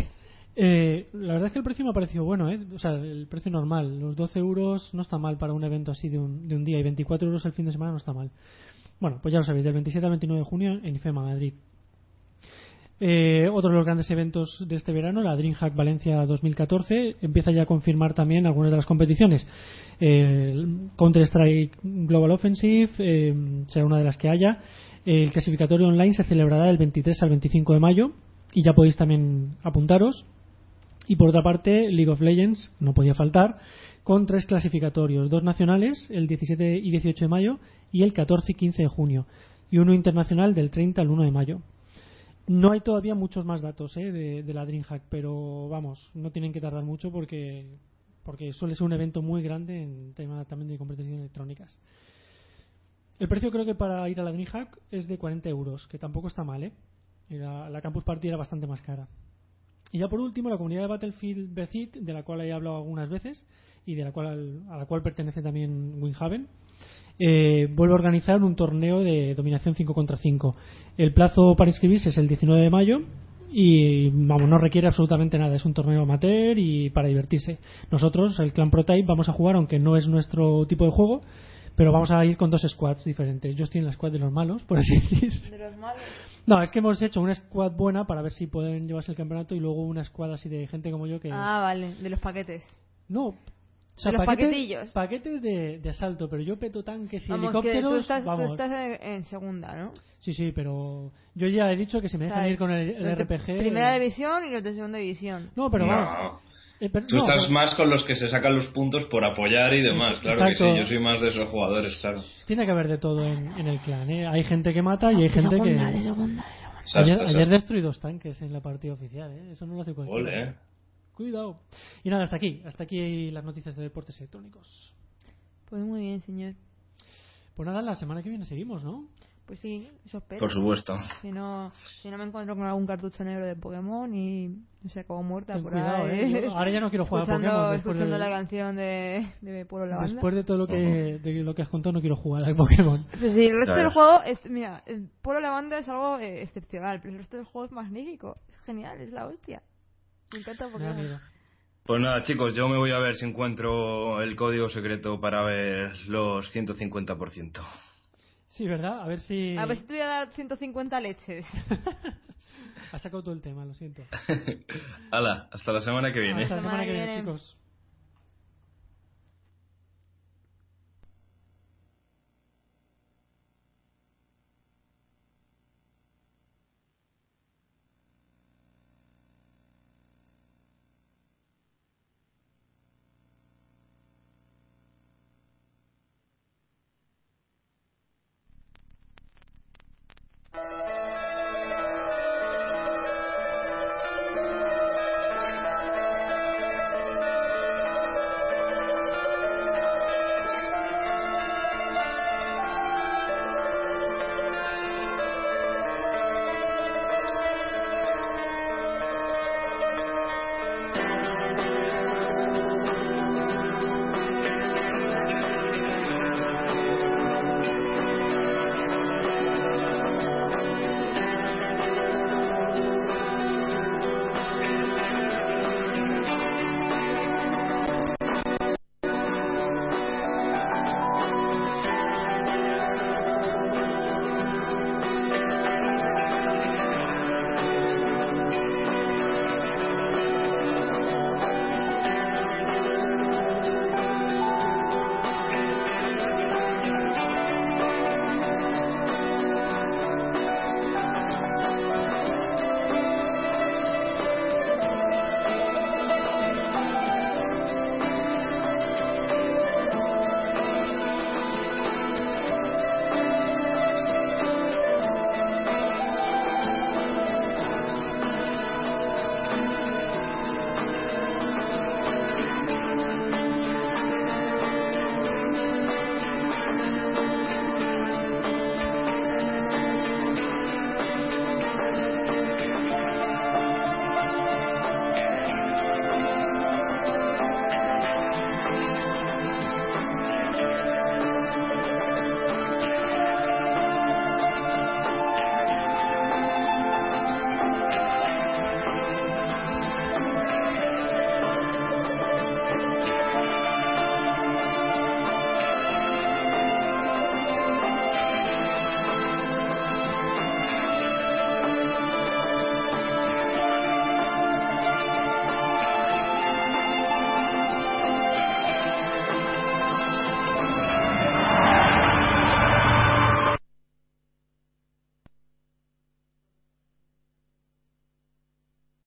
S2: Eh, la verdad es que el precio me ha parecido bueno, ¿eh? O sea, el precio normal. Los 12 euros no está mal para un evento así de un, de un día y 24 euros el fin de semana no está mal. Bueno, pues ya lo sabéis, del 27 al 29 de junio en IFEMA, Madrid. Eh, otro de los grandes eventos de este verano, la DreamHack Valencia 2014, empieza ya a confirmar también algunas de las competiciones. Eh, Counter-Strike Global Offensive eh, será una de las que haya. El clasificatorio online se celebrará del 23 al 25 de mayo y ya podéis también apuntaros. Y por otra parte, League of Legends, no podía faltar, con tres clasificatorios, dos nacionales, el 17 y 18 de mayo, y el 14 y 15 de junio, y uno internacional del 30 al 1 de mayo. No hay todavía muchos más datos ¿eh? de, la DreamHack, pero vamos, no tienen que tardar mucho porque, porque suele ser un evento muy grande en tema también de competiciones electrónicas. El precio creo que para ir a la DreamHack es de 40 euros, que tampoco está mal, ¿eh? La, la Campus Party era bastante más cara. Y ya por último, la comunidad de Battlefield Bethit, de la cual he hablado algunas veces y de la cual, a la cual pertenece también Winhaven, eh, vuelve a organizar un torneo de dominación 5 contra 5. El plazo para inscribirse es el 19 de mayo y vamos, no requiere absolutamente nada, es un torneo amateur y para divertirse. Nosotros, el clan Protype, vamos a jugar, aunque no es nuestro tipo de juego, pero vamos a ir con dos squads diferentes. Yo estoy en la squad de los malos, por así decir.
S1: De los malos.
S2: No, es que hemos hecho una squad buena para ver si pueden llevarse el campeonato y luego una squad así de gente como yo que...
S1: Ah, vale, de los paquetes.
S2: No. O
S1: De los
S2: paquetes-
S1: paquetillos.
S2: Paquetes de, de asalto, pero yo peto tanques y
S1: Vamos, que
S2: helicópteros.
S1: tú estás, tú
S2: vamos.
S1: estás en, en segunda, ¿no?
S2: Sí, sí, pero yo ya he dicho que si me
S1: O
S2: dejan
S1: sea,
S2: ir con el, el RPG.
S1: Primera división y los de segunda división.
S2: No, pero
S3: no,
S2: vamos. Eh, pero-
S3: Tú
S2: no,
S3: estás
S2: pero
S3: más con los que se sacan los puntos por apoyar y demás, claro que
S2: Exacto.
S3: sí. Yo soy más de esos jugadores, claro.
S2: Tiene que haber de todo en, en el clan. ¿eh? Hay gente que mata y hay gente que.
S1: segunda, de segunda, de segunda.
S2: Ayer, ayer destruí dos tanques en la partida oficial, ¿eh? Eso no lo hace cualquiera.
S3: Ole, eh.
S2: Cuidado. Y nada, hasta aquí. Hasta aquí las noticias de deportes electrónicos.
S1: Pues muy bien, señor.
S2: Pues nada, la semana que viene seguimos, ¿no?
S1: Pues sí, eso espero.
S3: Por supuesto.
S1: Si no, si no me encuentro con algún cartucho negro de Pokémon y no sé, como muerta
S2: Ten
S1: por
S2: cuidado,
S1: ahí.
S2: ¿eh? Ahora ya no quiero jugar a Pokémon. Después,
S1: escuchando
S2: de,
S1: la canción de, de Pueblo Lavanda.
S2: después de todo lo que, de lo que has contado, no quiero jugar a Pokémon.
S1: Pues sí, el resto
S3: Claro.
S1: del juego es, mira, el Pueblo Lavanda es algo eh, excepcional, pero el resto del juego es magnífico, es genial, es la hostia. Me encanta Pokémon.
S3: Pues nada, chicos, yo me voy a ver si encuentro el código secreto para ver los 150%.
S2: Sí, ¿verdad? A ver si.
S1: A ver si te voy a dar 150 leches.
S2: Has sacado todo el tema, lo siento.
S3: Hala, hasta la semana que viene.
S2: Hasta la semana que
S1: viene.
S2: chicos.